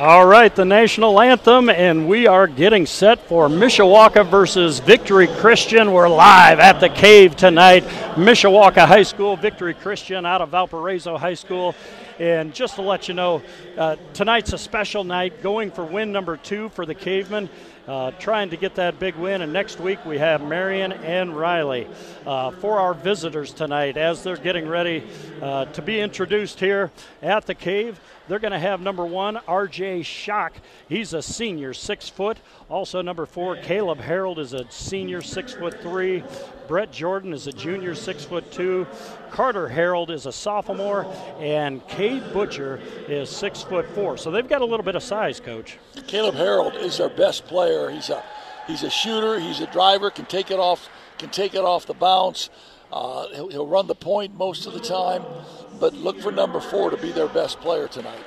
All right, the national anthem, and we are getting set for Mishawaka versus Victory Christian. We're live at the cave tonight. Mishawaka High School, Victory Christian out of Valparaiso High School. And just to let you know, uh, tonight's a special night, going for win number two for the Cavemen. Uh, trying to get that big win. And next week we have Marion and Riley uh, for our visitors tonight as they're getting ready uh, to be introduced here at the cave. They're going to have number one, RJ Shock. He's a senior, six foot. Also, number four, Caleb Harold is a senior, six foot three. Brett Jordan is a junior, six foot two. Carter Harold is a sophomore, and Cade Butcher is six foot four. So they've got a little bit of size, coach. Caleb Harold is our best player. He's a he's a shooter. He's a driver. Can take it off. Can take it off the bounce. Uh, he'll, he'll run the point most of the time, but look for number four to be their best player tonight.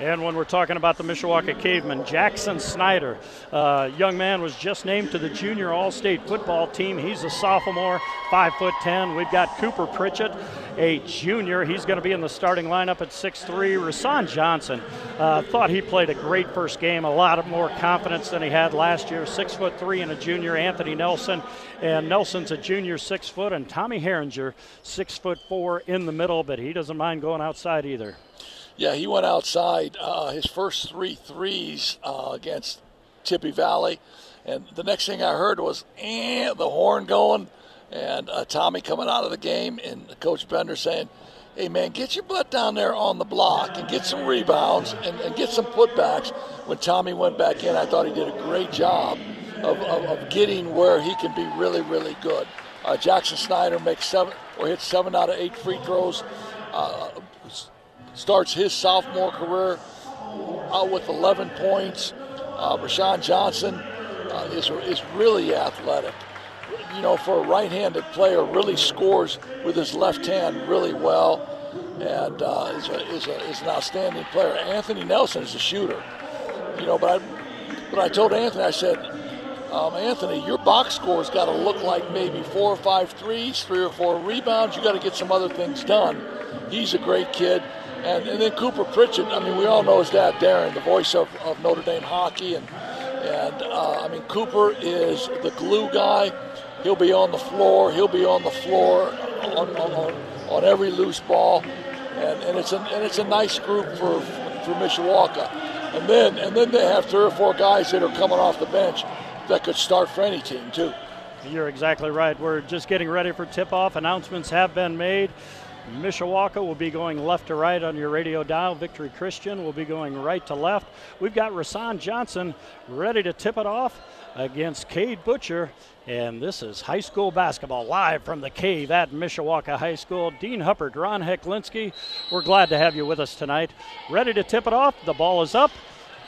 And when we're talking about the Mishawaka Cavemen, Jackson Snyder, uh, young man, was just named to the junior All-State football team. He's a sophomore, five foot ten. We've got Cooper Pritchett, a junior. He's going to be in the starting lineup at 6'3". Rasan Johnson uh, thought he played a great first game, a lot of more confidence than he had last year. Six foot three and a junior. Anthony Nelson, and Nelson's a junior, six foot, and Tommy Herringer, six foot four in the middle, but he doesn't mind going outside either. Yeah, he went outside uh, his first three threes uh, against Tippy Valley, and the next thing I heard was eh, the horn going, and uh, Tommy coming out of the game, and Coach Bender saying, "Hey man, get your butt down there on the block and get some rebounds and, and get some putbacks." When Tommy went back in, I thought he did a great job of, of, of getting where he can be really, really good. Uh, Jackson Snyder makes seven or hits seven out of eight free throws. Uh, starts his sophomore career out with 11 points. Uh, Rashawn Johnson uh, is, is really athletic. You know, for a right-handed player, really scores with his left hand really well, and uh, is, a, is, a, is an outstanding player. Anthony Nelson is a shooter. You know, but I, but I told Anthony, I said, um, Anthony, your box score's got to look like maybe four or five threes, three or four rebounds. You got to get some other things done. He's a great kid. And, and then Cooper Pritchett, I mean, we all know his dad, Darren, the voice of, of Notre Dame hockey. And, and uh, I mean, Cooper is the glue guy. He'll be on the floor. He'll be on the floor on, on, on every loose ball. And, and, it's a, and it's a nice group for, for Mishawaka. And then, and then they have three or four guys that are coming off the bench that could start for any team, too. You're exactly right. We're just getting ready for tip off. Announcements have been made. Mishawaka will be going left to right on your radio dial. Victory Christian will be going right to left. We've got Rasan Johnson ready to tip it off against Cade Butcher. And this is high school basketball live from the cave at Mishawaka High School. Dean Huppert, Ron Heklinski, we're glad to have you with us tonight. Ready to tip it off. The ball is up.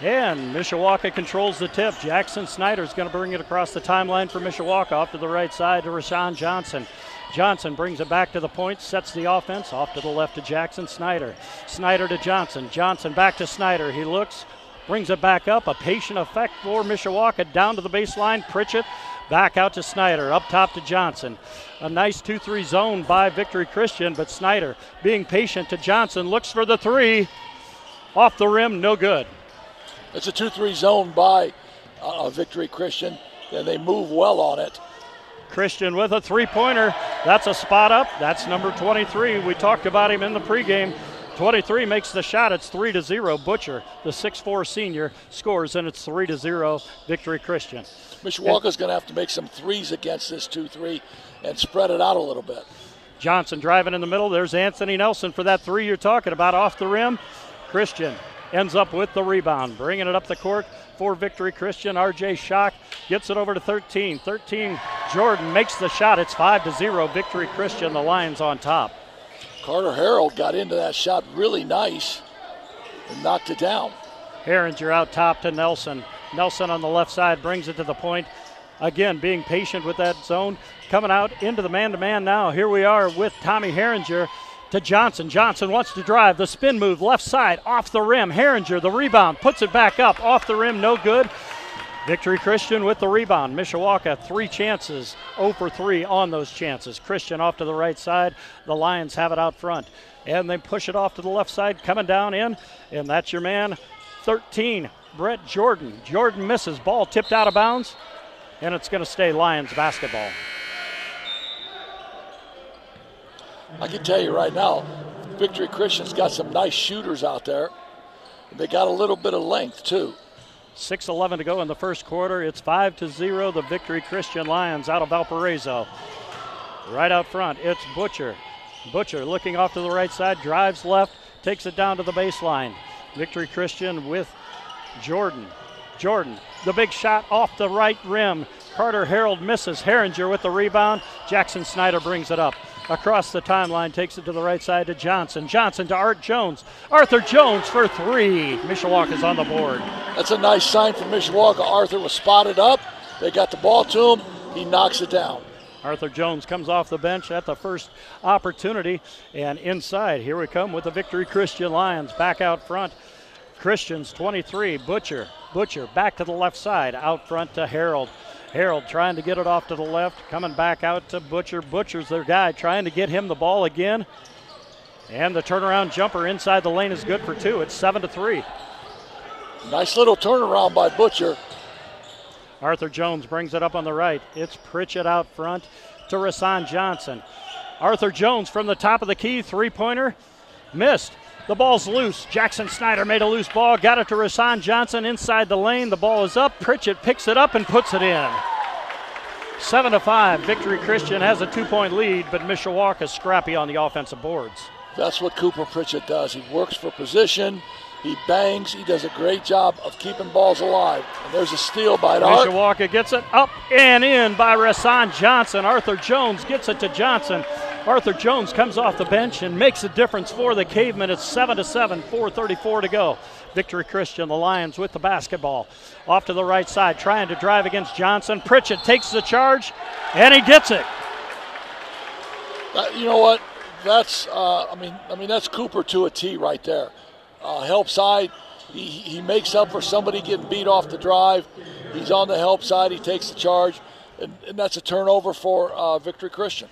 And Mishawaka controls the tip. Jackson Snyder is going to bring it across the timeline for Mishawaka off to the right side to Rashawn Johnson. Johnson brings it back to the point, sets the offense off to the left to Jackson Snyder. Snyder to Johnson. Johnson back to Snyder. He looks, brings it back up. A patient effect for Mishawaka down to the baseline. Pritchett back out to Snyder. Up top to Johnson. A nice 2 3 zone by Victory Christian, but Snyder being patient to Johnson looks for the three. Off the rim, no good. It's a 2 3 zone by uh, Victory Christian, and they move well on it. Christian with a three pointer. That's a spot up. That's number 23. We talked about him in the pregame. 23 makes the shot. It's 3 to 0. Butcher, the 6'4 senior, scores, and it's 3 to 0. Victory Christian. Mishawaka's going to have to make some threes against this 2 3 and spread it out a little bit. Johnson driving in the middle. There's Anthony Nelson for that three you're talking about off the rim. Christian ends up with the rebound, bringing it up the court for Victory Christian. RJ Shock gets it over to 13. 13, Jordan makes the shot. It's 5 to 0. Victory Christian, the Lions on top. Carter Harold got into that shot really nice and knocked it down. Herringer out top to Nelson. Nelson on the left side brings it to the point. Again, being patient with that zone. Coming out into the man to man now. Here we are with Tommy Herringer to Johnson. Johnson wants to drive. The spin move left side off the rim. Herringer, the rebound, puts it back up off the rim. No good. Victory Christian with the rebound. Mishawaka, three chances, 0 for 3 on those chances. Christian off to the right side. The Lions have it out front. And they push it off to the left side, coming down in. And that's your man, 13, Brett Jordan. Jordan misses. Ball tipped out of bounds. And it's going to stay Lions basketball. I can tell you right now, Victory Christian's got some nice shooters out there. They got a little bit of length, too. 6-11 to go in the first quarter. It's 5 to 0 the Victory Christian Lions out of Valparaiso. Right out front, it's Butcher. Butcher looking off to the right side, drives left, takes it down to the baseline. Victory Christian with Jordan. Jordan, the big shot off the right rim. Carter Harold misses. Herringer with the rebound. Jackson Snyder brings it up across the timeline, takes it to the right side to Johnson. Johnson to Art Jones. Arthur Jones for three. Mishawaka is on the board. That's a nice sign for Mishawaka. Arthur was spotted up. They got the ball to him. He knocks it down. Arthur Jones comes off the bench at the first opportunity. And inside, here we come with the Victory Christian Lions back out front. Christians 23, Butcher. Butcher back to the left side, out front to Harold. Harold trying to get it off to the left, coming back out to Butcher. Butcher's their guy, trying to get him the ball again. And the turnaround jumper inside the lane is good for two. It's seven to three. Nice little turnaround by Butcher. Arthur Jones brings it up on the right. It's Pritchett out front to Rasan Johnson. Arthur Jones from the top of the key, three pointer, missed. The ball's loose. Jackson Snyder made a loose ball, got it to Rasan Johnson inside the lane. The ball is up. Pritchett picks it up and puts it in. Seven to five. Victory Christian has a two-point lead, but Mishawaka is scrappy on the offensive boards. That's what Cooper Pritchett does. He works for position. He bangs. He does a great job of keeping balls alive. And there's a steal by Art. Mishawaka gets it up and in by Rasan Johnson. Arthur Jones gets it to Johnson. Arthur Jones comes off the bench and makes a difference for the Cavemen. It's 7 to 7, 4:34 to go. Victory Christian, the Lions with the basketball. Off to the right side, trying to drive against Johnson. Pritchett takes the charge, and he gets it. Uh, you know what? That's uh, I mean I mean that's Cooper to a T right there. Uh, help side, he, he makes up for somebody getting beat off the drive. He's on the help side. He takes the charge, and, and that's a turnover for uh, Victory Christian.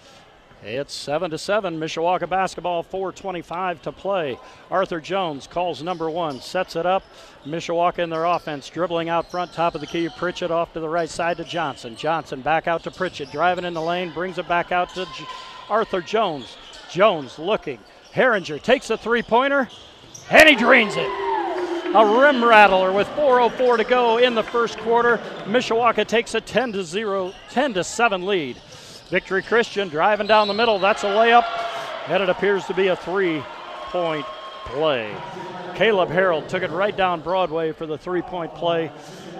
It's 7 to 7. Mishawaka basketball, 4.25 to play. Arthur Jones calls number one, sets it up. Mishawaka in their offense, dribbling out front, top of the key. Pritchett off to the right side to Johnson. Johnson back out to Pritchett, driving in the lane, brings it back out to J- Arthur Jones. Jones looking. Herringer takes a three pointer, and he drains it. A rim rattler with 4.04 to go in the first quarter. Mishawaka takes a 10 to 0, 10 to 7 lead. Victory Christian driving down the middle. That's a layup, and it appears to be a three point play. Caleb Harold took it right down Broadway for the three point play.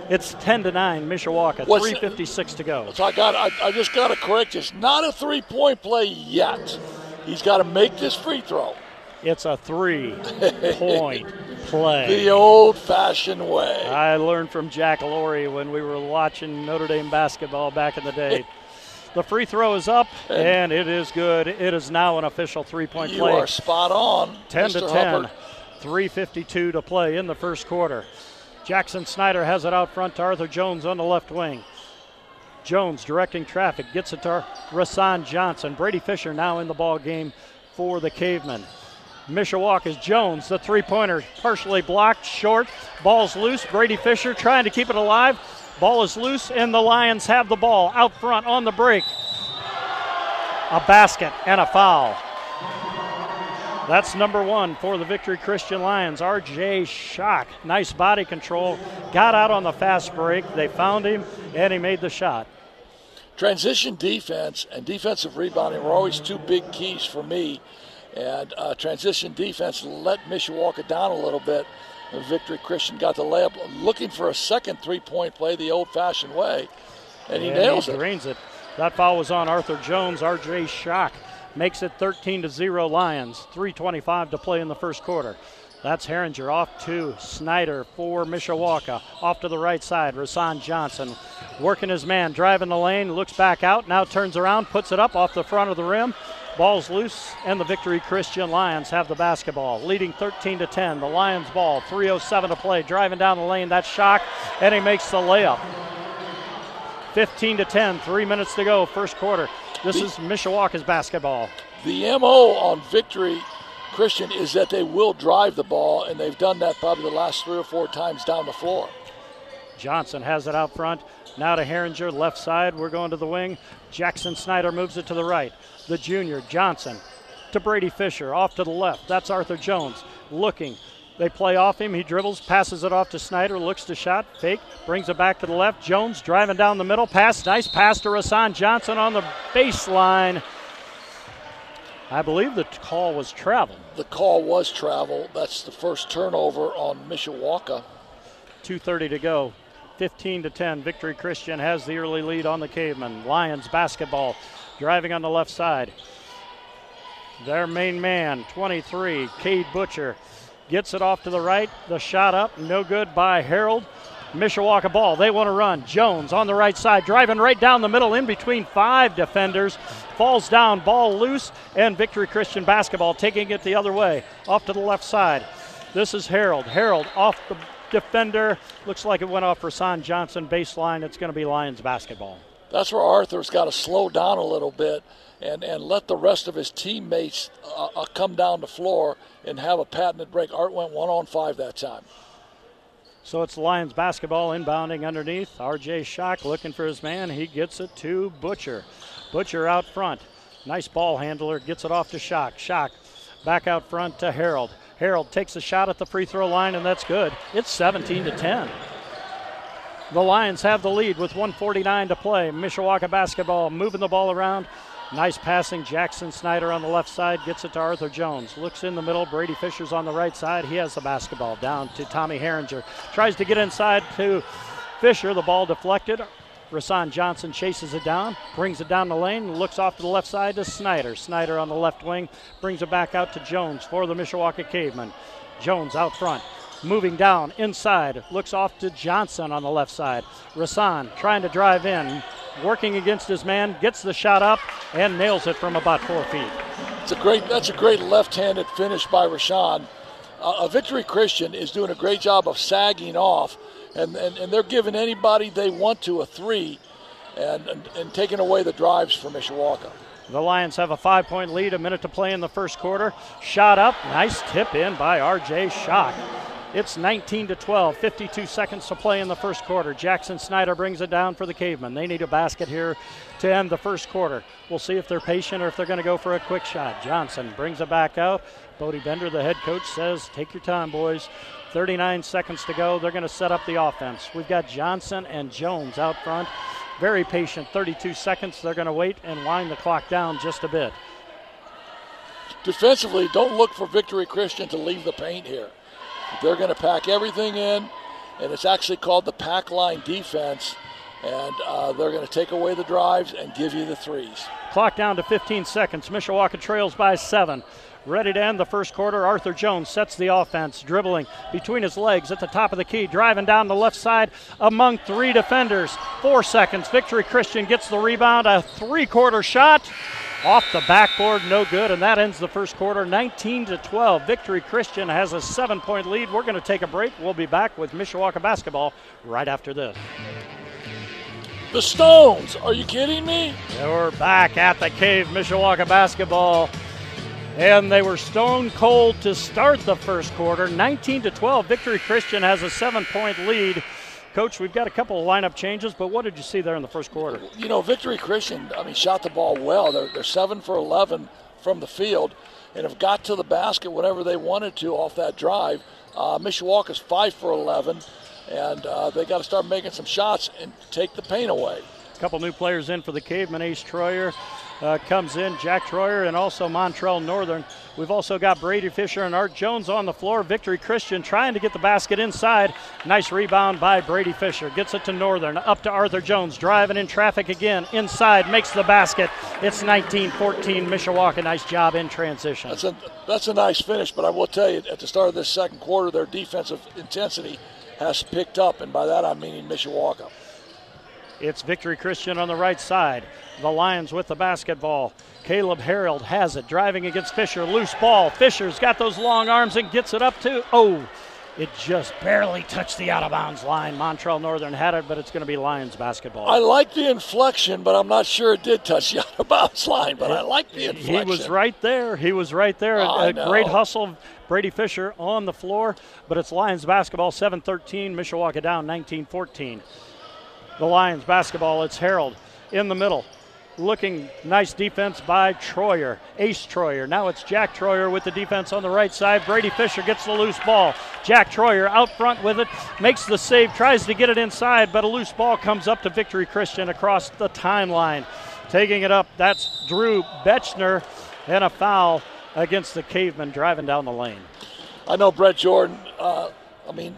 It's 10 to 9, Mishawaka. What's- 3.56 to go. So I got I, I just got to correct this. Not a three point play yet. He's got to make this free throw It's a three point play. the old fashioned way. I learned from Jack Lorri when we were watching Notre Dame basketball back in the day. The free throw is up, and it is good. It is now an official three point play. You are spot on. 10 Mr. to 10. Hubbard. 352 to play in the first quarter. Jackson Snyder has it out front to Arthur Jones on the left wing. Jones directing traffic, gets it to Rasan Johnson. Brady Fisher now in the ball game for the Cavemen. Mishawaka's Jones, the three pointer, partially blocked, short. Ball's loose. Brady Fisher trying to keep it alive. Ball is loose, and the Lions have the ball out front on the break. A basket and a foul. That's number one for the Victory Christian Lions. RJ Shock. Nice body control. Got out on the fast break. They found him, and he made the shot. Transition defense and defensive rebounding were always two big keys for me. And uh, transition defense let Mishawaka down a little bit. Victory Christian got the layup, looking for a second three-point play the old-fashioned way, and he and nails he it. drains it. That foul was on Arthur Jones. RJ Shock makes it 13 to 0 Lions. 3.25 to play in the first quarter. That's Herringer off to Snyder for Mishawaka. Off to the right side, Rasan Johnson working his man, driving the lane, looks back out, now turns around, puts it up off the front of the rim. Ball's loose, and the Victory Christian Lions have the basketball, leading 13 to 10. The Lions ball, 3:07 to play, driving down the lane. That's Shock, and he makes the layup. 15 to 10, three minutes to go, first quarter. This the, is Mishawaka's basketball. The MO on Victory Christian is that they will drive the ball, and they've done that probably the last three or four times down the floor. Johnson has it out front. Now to Herringer, left side. We're going to the wing. Jackson Snyder moves it to the right. The junior, Johnson, to Brady Fisher, off to the left. That's Arthur Jones looking. They play off him. He dribbles, passes it off to Snyder, looks to shot, fake, brings it back to the left. Jones driving down the middle, pass, nice pass to Rasan Johnson on the baseline. I believe the call was travel. The call was travel. That's the first turnover on Mishawaka. 2.30 to go. 15 to 10. Victory Christian has the early lead on the Caveman. Lions basketball driving on the left side. Their main man, 23, Cade Butcher, gets it off to the right. The shot up, no good by Harold. Mishawaka ball. They want to run. Jones on the right side, driving right down the middle in between five defenders falls down, ball loose, and Victory Christian basketball taking it the other way, off to the left side. This is Harold. Harold off the defender. Looks like it went off for Son Johnson. Baseline. It's going to be Lions basketball. That's where Arthur's got to slow down a little bit and, and let the rest of his teammates uh, uh, come down the floor and have a patented break. Art went one on five that time. So it's Lions basketball inbounding underneath. RJ Shock looking for his man. He gets it to Butcher. Butcher out front. Nice ball handler. Gets it off to Shock. Shock back out front to Harold. Harold takes a shot at the free throw line, and that's good. It's 17 to 10. The Lions have the lead with 149 to play. Mishawaka basketball moving the ball around. Nice passing. Jackson Snyder on the left side gets it to Arthur Jones. Looks in the middle. Brady Fisher's on the right side. He has the basketball down to Tommy Herringer. Tries to get inside to Fisher. The ball deflected. Rasan Johnson chases it down, brings it down the lane, looks off to the left side to Snyder. Snyder on the left wing brings it back out to Jones for the Mishawaka Cavemen. Jones out front, moving down inside, looks off to Johnson on the left side. Rasan trying to drive in, working against his man, gets the shot up and nails it from about four feet. It's a great. That's a great left-handed finish by Rashawn. Uh, a Victory Christian is doing a great job of sagging off and, and, and they're giving anybody they want to a three and, and, and taking away the drives for Mishawaka. The Lions have a five point lead, a minute to play in the first quarter. Shot up, nice tip in by RJ Shock. It's 19 to 12, 52 seconds to play in the first quarter. Jackson Snyder brings it down for the Cavemen. They need a basket here to end the first quarter. We'll see if they're patient or if they're going to go for a quick shot. Johnson brings it back out. Bodie Bender, the head coach, says, Take your time, boys. 39 seconds to go. They're going to set up the offense. We've got Johnson and Jones out front. Very patient, 32 seconds. They're going to wait and wind the clock down just a bit. Defensively, don't look for Victory Christian to leave the paint here. They're going to pack everything in, and it's actually called the pack line defense. And uh, they're going to take away the drives and give you the threes. Clock down to 15 seconds. Mishawaka trails by seven. Ready to end the first quarter. Arthur Jones sets the offense, dribbling between his legs at the top of the key, driving down the left side among three defenders. Four seconds. Victory Christian gets the rebound. A three quarter shot off the backboard, no good, and that ends the first quarter 19 to 12. Victory Christian has a seven point lead. We're going to take a break. We'll be back with Mishawaka basketball right after this. The Stones, are you kidding me? we're back at the cave, Mishawaka basketball and they were stone cold to start the first quarter 19 to 12 victory christian has a seven point lead coach we've got a couple of lineup changes but what did you see there in the first quarter? You know victory christian i mean shot the ball well. They're, they're seven for 11 from the field and have got to the basket whenever they wanted to off that drive. Uh, mishawaka's five for 11 and uh, they got to start making some shots and take the pain away. A couple new players in for the caveman ace troyer uh, comes in. Jack Troyer and also Montrell Northern. We've also got Brady Fisher and Art Jones on the floor. Victory Christian trying to get the basket inside. Nice rebound by Brady Fisher. Gets it to Northern. Up to Arthur Jones. Driving in traffic again. Inside. Makes the basket. It's 19 14 Mishawaka. Nice job in transition. That's a, that's a nice finish, but I will tell you, at the start of this second quarter, their defensive intensity has picked up, and by that I'm meaning Mishawaka. It's Victory Christian on the right side. The Lions with the basketball. Caleb Harold has it, driving against Fisher. Loose ball. Fisher's got those long arms and gets it up to. Oh, it just barely touched the out of bounds line. Montrell Northern had it, but it's going to be Lions basketball. I like the inflection, but I'm not sure it did touch the out of bounds line. But I like the inflection. He was right there. He was right there. I a know. great hustle. Brady Fisher on the floor, but it's Lions basketball 7 13. Mishawaka down 19 14. The Lions basketball, it's Harold in the middle. Looking nice defense by Troyer, Ace Troyer. Now it's Jack Troyer with the defense on the right side. Brady Fisher gets the loose ball. Jack Troyer out front with it, makes the save, tries to get it inside, but a loose ball comes up to Victory Christian across the timeline. Taking it up, that's Drew Betchner, and a foul against the Caveman driving down the lane. I know Brett Jordan. Uh, I mean,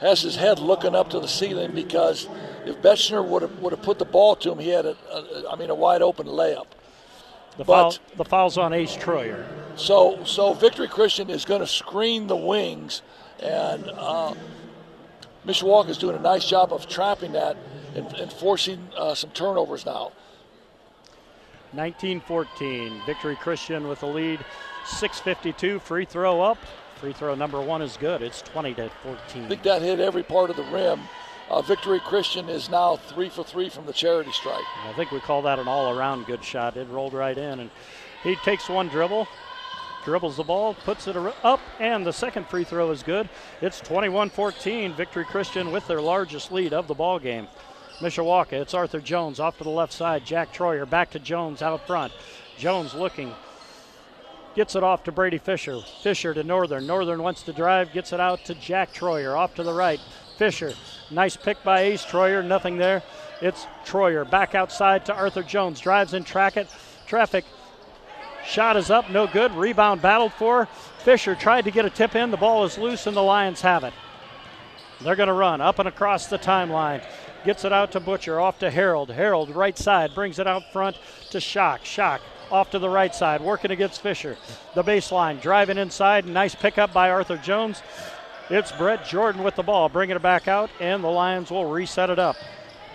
has his head looking up to the ceiling because if Betchner would have would have put the ball to him, he had a, a I mean a wide open layup. The, But- foul, the foul's on Ace Troyer. So so Victory Christian is going to screen the wings, and uh, Mishawaka is doing a nice job of trapping that and, and forcing uh, some turnovers now. 19-14. Victory Christian with the lead. 6:52. Free throw up. Free throw number one is good. It's 20 to 14. I think that hit every part of the rim. Uh, Victory Christian is now three for three from the charity stripe. I think we call that an all-around good shot. It rolled right in, and he takes one dribble, dribbles the ball, puts it up, and the second free throw is good. It's 21-14. Victory Christian with their largest lead of the ball game. Mishawaka, it's Arthur Jones off to the left side. Jack Troyer back to Jones out front. Jones looking, gets it off to Brady Fisher. Fisher to Northern. Northern wants to drive, gets it out to Jack Troyer off to the right. Fisher, nice pick by Ace Troyer, nothing there. It's Troyer back outside to Arthur Jones. Drives in track it, traffic. Shot is up, no good. Rebound battled for. Fisher tried to get a tip in. The ball is loose, and the Lions have it. They're going to run up and across the timeline. Gets it out to Butcher, off to Harold. Harold, right side, brings it out front to Shock. Shock off to the right side, working against Fisher. The baseline, driving inside. Nice pickup by Arthur Jones. It's Brett Jordan with the ball, bringing it back out, and the Lions will reset it up.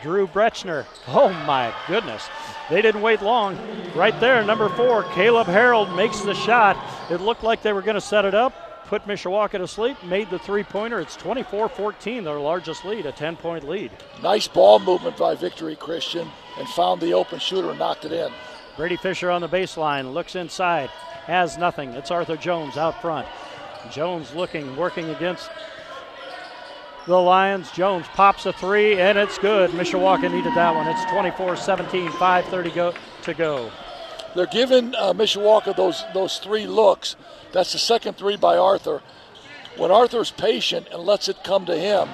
Drew Betchner. Oh my goodness. They didn't wait long. Right there, number four, Caleb Harold makes the shot. It looked like they were going to set it up, put Mishawaka to sleep, made the three pointer. It's 24 14, their largest lead, a 10 point lead. Nice ball movement by Victory Christian and found the open shooter and knocked it in. Brady Fisher on the baseline, looks inside, has nothing. It's Arthur Jones out front. Jones looking, working against the Lions. Jones pops a three, and it's good. Mishawaka needed that one. It's 24 17, 5.30 go, to go. They're giving uh, Mishawaka those those three looks. That's the second three by Arthur. When Arthur's patient and lets it come to him,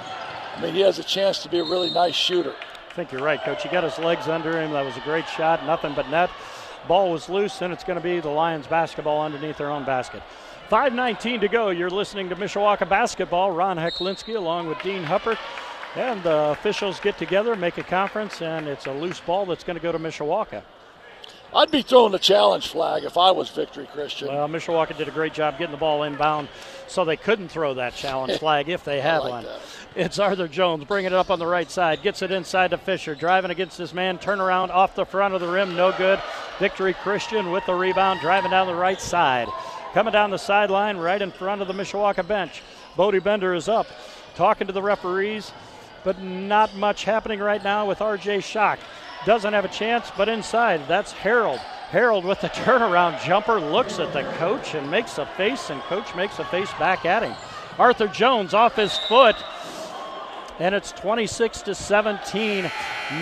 I mean, he has a chance to be a really nice shooter. I think you're right, Coach. He got his legs under him. That was a great shot. Nothing but net. Ball was loose, and it's going to be the Lions basketball underneath their own basket. 5.19 to go. You're listening to Mishawaka basketball. Ron Heklinski along with Dean Huppert. And the officials get together, make a conference, and it's a loose ball that's going to go to Mishawaka. I'd be throwing the challenge flag if I was Victory Christian. Well, Mishawaka did a great job getting the ball inbound, so they couldn't throw that challenge flag if they had like one. that. It's Arthur Jones bringing it up on the right side, gets it inside to Fisher, driving against his man, turnaround off the front of the rim, no good. Victory Christian with the rebound, driving down the right side. Coming down the sideline, right in front of the Mishawaka bench. Bodie Bender is up, talking to the referees, but not much happening right now with RJ Shock. Doesn't have a chance, but inside, that's Harold. Harold with the turnaround jumper looks at the coach and makes a face, and coach makes a face back at him. Arthur Jones off his foot, and it's 26 to 17.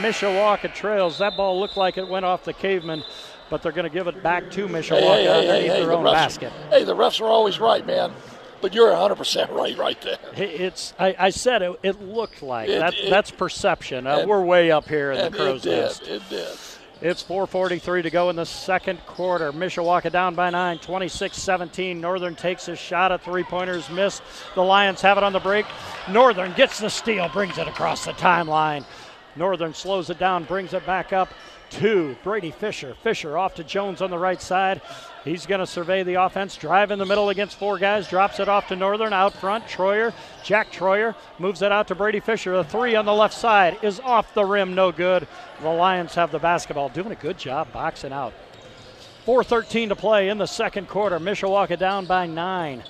Mishawaka trails. That ball looked like it went off the caveman, but they're going to give it back to Mishawaka Hey, hey, hey, underneath their the own refs, basket. Hey, the refs are always right, man. But you're 100% right right there. It's. I, I said it. It looked like It- that. it- that's perception. Uh, we're way up here in the And it crow's did. nest. It did. It's 4.43 to go in the second quarter. Mishawaka down by 9, 26 17. Northern takes a shot at three pointers, missed. The Lions have it on the break. Northern gets the steal, brings it across the timeline. Northern slows it down, brings it back up to Brady Fisher. Fisher off to Jones on the right side. He's going to survey the offense, drive in the middle against four guys, drops it off to Northern out front. Troyer, Jack Troyer moves it out to Brady Fisher. A three on the left side is off the rim, no good. The Lions have the basketball, doing a good job boxing out. 4.13 to play in the second quarter. Mishawaka down by nine.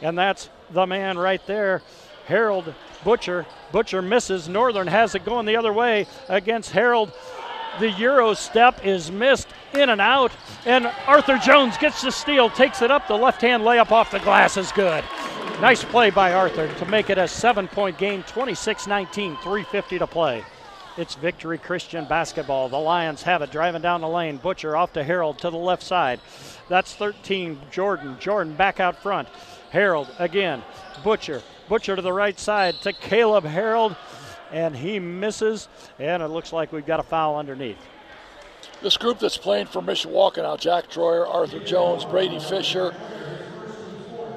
And that's the man right there, Harold Butcher. Butcher misses. Northern has it going the other way against Harold. The Euro step is missed in and out, and Arthur Jones gets the steal, takes it up. The left hand layup off the glass is good. Nice play by Arthur to make it a seven point game, 26 19, 3.50 to play. It's Victory Christian basketball. The Lions have it driving down the lane. Butcher off to Harold to the left side. That's 13, Jordan. Jordan back out front. Harold again. Butcher. Butcher to the right side to Caleb Harold and he misses, and it looks like we've got a foul underneath. This group that's playing for Mishawaka now, Jack Troyer, Arthur Jones, Brady Fisher,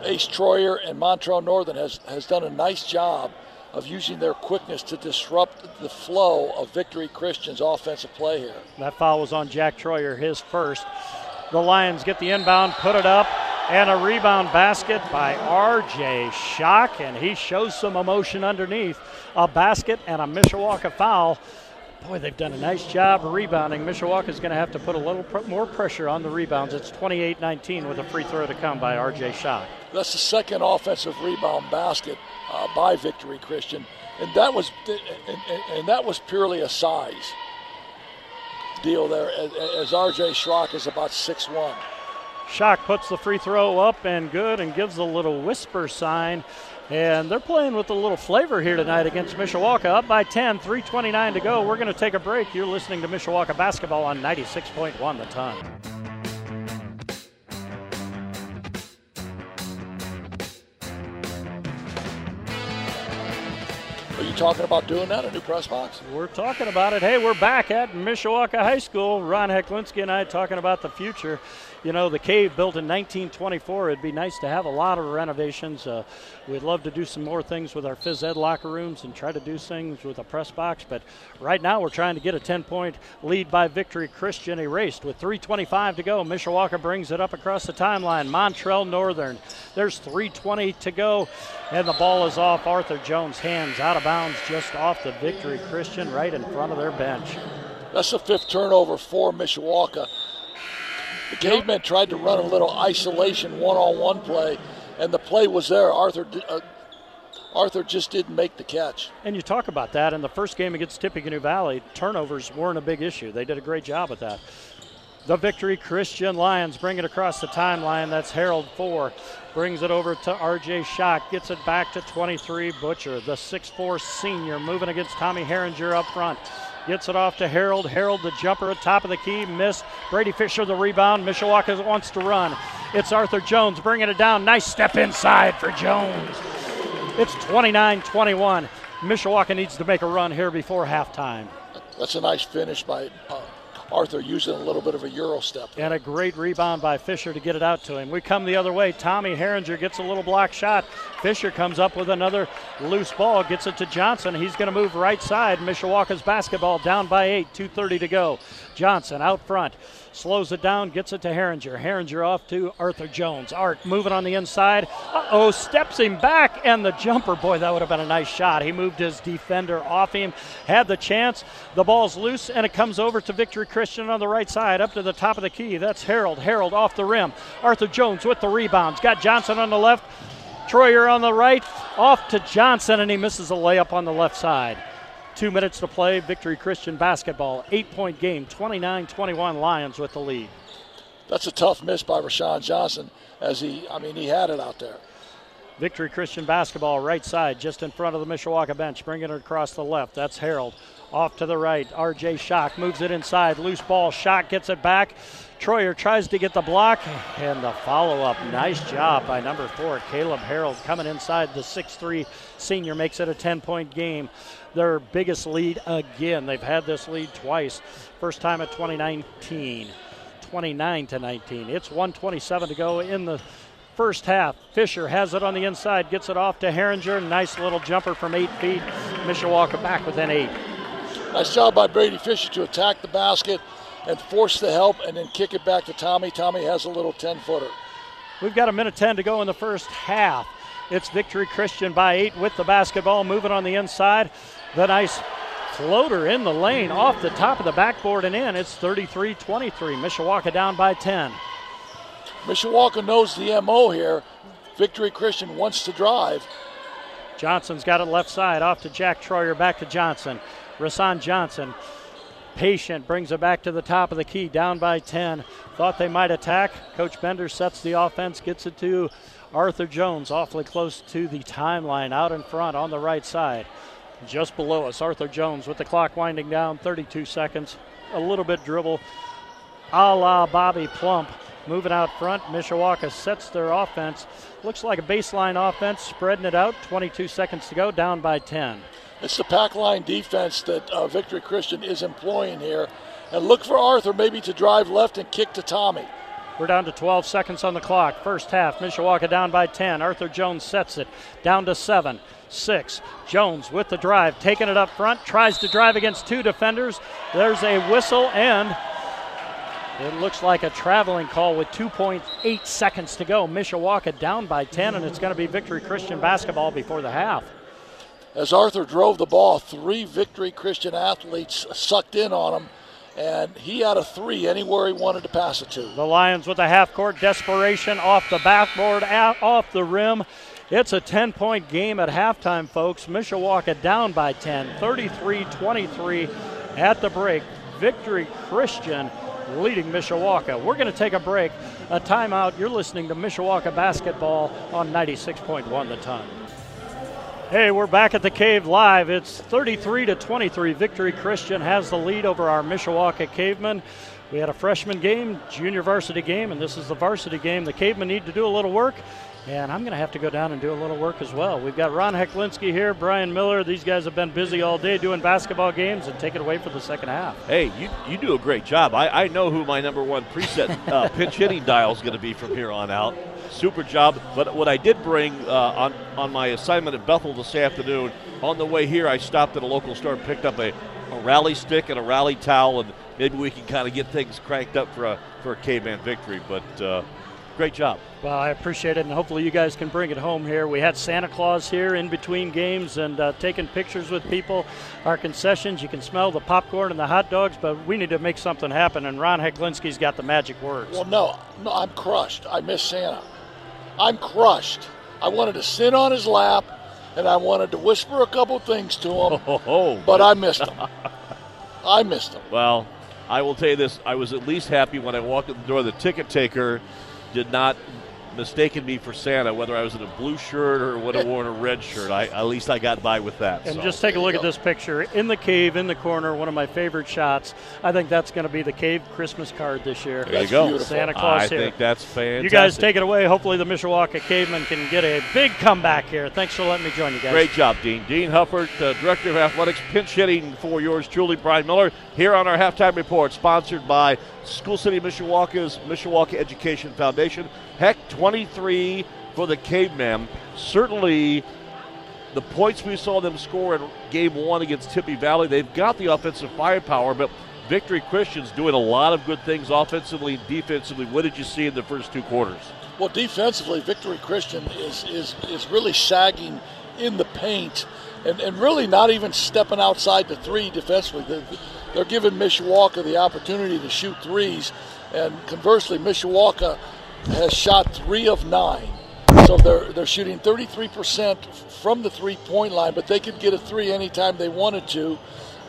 Ace Troyer, and Montrell Northern has, has done a nice job of using their quickness to disrupt the flow of Victory Christian's offensive play here. That foul was on Jack Troyer, his first. The Lions get the inbound, put it up, and a rebound basket by R.J. Shock, and he shows some emotion underneath. A basket and a Mishawaka foul. Boy, they've done a nice job rebounding. Mishawaka is going to have to put a little pr- more pressure on the rebounds. It's 28 19 with a free throw to come by R.J. Schock. That's the second offensive rebound basket uh, by Victory Christian, and that was and, and, and that was purely a size deal there, as, as R.J. Schrock is about six one. Schock puts the free throw up and good and gives a little whisper sign. And they're playing with a little flavor here tonight against Mishawaka. Up by 10, 3.29 to go. We're going to take a break. You're listening to Mishawaka basketball on 96.1 the ton. Are you talking about doing that, a new press box? We're talking about it. Hey, we're back at Mishawaka High School. Ron Heklinski and I talking about the future you know, the cave built in 1924. It'd be nice to have a lot of renovations. Uh, we'd love to do some more things with our phys ed locker rooms and try to do things with a press box. But right now, we're trying to get a 10 point lead by Victory Christian erased with 3.25 to go. Mishawaka brings it up across the timeline. Montrell Northern. There's 3.20 to go, and the ball is off Arthur Jones' hands, out of bounds, just off the Victory Christian, right in front of their bench. That's the fifth turnover for Mishawaka. The cavemen tried to run a little isolation one-on-one play, and the play was there. Arthur uh, Arthur just didn't make the catch. And you talk about that in the first game against Tippecanoe Valley, turnovers weren't a big issue. They did a great job with that. The victory, Christian Lions bring it across the timeline. That's Harold Four. Brings it over to RJ Shock. Gets it back to 23 Butcher, the 6'4 senior, moving against Tommy Herringer up front. Gets it off to Harold. Harold, the jumper at top of the key, missed. Brady Fisher, the rebound. Mishawaka wants to run. It's Arthur Jones bringing it down. Nice step inside for Jones. It's 29 21. Mishawaka needs to make a run here before halftime. That's a nice finish by uh, Arthur using a little bit of a Euro step. And a great rebound by Fisher to get it out to him. We come the other way. Tommy Herringer gets a little block shot. Fisher comes up with another loose ball, gets it to Johnson. He's going to move right side. Mishawaka's basketball down by eight, 2.30 to go. Johnson out front slows it down, gets it to Herringer. Herringer off to Arthur Jones. Art moving on the inside. Uh oh, steps him back, and the jumper. Boy, that would have been a nice shot. He moved his defender off him, had the chance. The ball's loose, and it comes over to Victory Christian on the right side, up to the top of the key. That's Harold. Harold off the rim. Arthur Jones with the rebounds. Got Johnson on the left. Troyer on the right, off to Johnson, and he misses a layup on the left side. Two minutes to play. Victory Christian basketball. Eight point game. 29 21 Lions with the lead. That's a tough miss by Rashawn Johnson, as he, I mean, he had it out there. Victory Christian basketball, right side, just in front of the Mishawaka bench, bringing it across the left. That's Harold. Off to the right, RJ Shock moves it inside. Loose ball. Shock gets it back. Troyer tries to get the block and the follow up. Nice job by number four, Caleb Harold, coming inside. The 6'3 senior makes it a 10 point game. Their biggest lead again. They've had this lead twice. First time at 2019. 29 to 19. It's 127 to go in the first half. Fisher has it on the inside, gets it off to Herringer. Nice little jumper from eight feet. Mishawaka back within eight. Nice job by Brady Fisher to attack the basket and force the help and then kick it back to Tommy. Tommy has a little 10 footer. We've got a minute 10 to go in the first half. It's Victory Christian by eight with the basketball moving on the inside. The nice floater in the lane off the top of the backboard and in. It's 33 23. Mishawaka down by 10. Mishawaka knows the MO here. Victory Christian wants to drive. Johnson's got it left side off to Jack Troyer, back to Johnson. Rasan Johnson, patient, brings it back to the top of the key, down by 10. Thought they might attack. Coach Bender sets the offense, gets it to Arthur Jones, awfully close to the timeline, out in front on the right side. Just below us, Arthur Jones with the clock winding down, 32 seconds. A little bit dribble, a la Bobby Plump. Moving out front, Mishawaka sets their offense. Looks like a baseline offense, spreading it out. 22 seconds to go, down by 10. It's the pack line defense that uh, Victory Christian is employing here. And look for Arthur maybe to drive left and kick to Tommy. We're down to 12 seconds on the clock. First half, Mishawaka down by 10. Arthur Jones sets it down to 7 six. Jones with the drive, taking it up front, tries to drive against two defenders. There's a whistle, and it looks like a traveling call with 2.8 seconds to go. Mishawaka down by 10, and it's going to be Victory Christian basketball before the half. As Arthur drove the ball, three Victory Christian athletes sucked in on him, and he had a three anywhere he wanted to pass it to. The Lions with a half court desperation off the backboard, off the rim. It's a 10 point game at halftime, folks. Mishawaka down by 10, 33 23 at the break. Victory Christian leading Mishawaka. We're going to take a break, a timeout. You're listening to Mishawaka basketball on 96.1 the ton. Hey, we're back at the cave live. It's 33 to 23. Victory Christian has the lead over our Mishawaka Cavemen. We had a freshman game, junior varsity game, and this is the varsity game. The Cavemen need to do a little work. And I'm going to have to go down and do a little work as well. We've got Ron Heklinski here, Brian Miller. These guys have been busy all day doing basketball games and take it away for the second half. Hey, you, you do a great job. I, I know who my number one preset uh, pinch hitting dial is going to be from here on out. Super job. But what I did bring uh, on, on my assignment at Bethel this afternoon, on the way here, I stopped at a local store and picked up a, a rally stick and a rally towel, and maybe we can kind of get things cranked up for a, for a caveman victory. But uh, Great job. Well, I appreciate it, and hopefully you guys can bring it home here. We had Santa Claus here in between games and uh, taking pictures with people. Our concessions, you can smell the popcorn and the hot dogs, but we need to make something happen, and Ron Heklinski's got the magic words. Well, no, no, I'm crushed. I miss Santa. I'm crushed. I wanted to sit on his lap, and I wanted to whisper a couple things to him, oh, oh, but I missed him. I missed him. Well, I will tell you this: I was at least happy when I walked in the door. Of the ticket taker did not mistaken me for Santa, whether I was in a blue shirt or would have worn a red shirt. I, at least I got by with that. And so. just take a look at this picture in the cave, in the corner. One of my favorite shots. I think that's going to be the cave Christmas card this year. There you go. Beautiful. Santa Claus I here. think that's fantastic. You guys take it away. Hopefully, the Mishawaka Cavemen can get a big comeback here. Thanks for letting me join you guys. Great job, Dean. Dean Hufford, uh, Director of Athletics, pinch hitting for yours truly, Brian Miller, here on our halftime report, sponsored by School City Mishawaka's Mishawaka Education Foundation. Heck, 23 for the Cavemen. Certainly, the points we saw them score in game one against Tippy Valley, they've got the offensive firepower, but Victory Christian's doing a lot of good things offensively defensively. What did you see in the first two quarters? Well, defensively, Victory Christian is is, is really sagging in the paint and, and really not even stepping outside the three defensively. They're, they're giving Mishawaka the opportunity to shoot threes, and conversely, Mishawaka has shot three of nine. So they're they're shooting 33% from the three-point line, but they could get a three anytime they wanted to,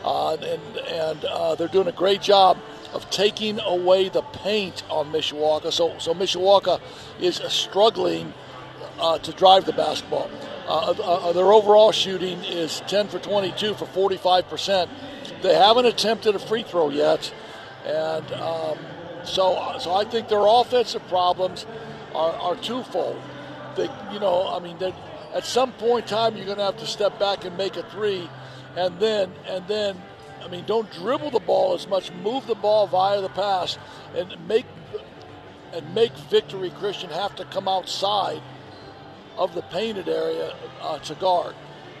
uh, and and uh, they're doing a great job of taking away the paint on Mishawaka. So so Mishawaka is struggling uh, to drive the basketball. Uh, uh, their overall shooting is 10 for 22 for 45%. they haven't attempted a free throw yet, and um, so so I think their offensive problems are, are twofold. They, you know, I mean, at some point in time, you're going to have to step back and make a three, and then and then, I mean, don't dribble the ball as much. Move the ball via the pass, and make and make Victory Christian have to come outside of the painted area uh, to guard.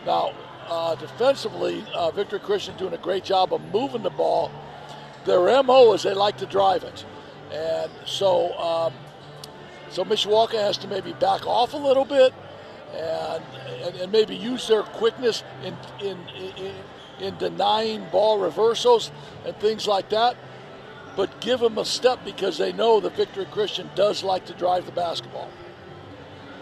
Now, uh, defensively, uh, Victory Christian doing a great job of moving the ball. Their MO is they like to drive it. And so, um, so Mishawaka has to maybe back off a little bit and, and, and maybe use their quickness in, in, in, in denying ball reversals and things like that but give them a step because they know that Victory Christian does like to drive the basketball.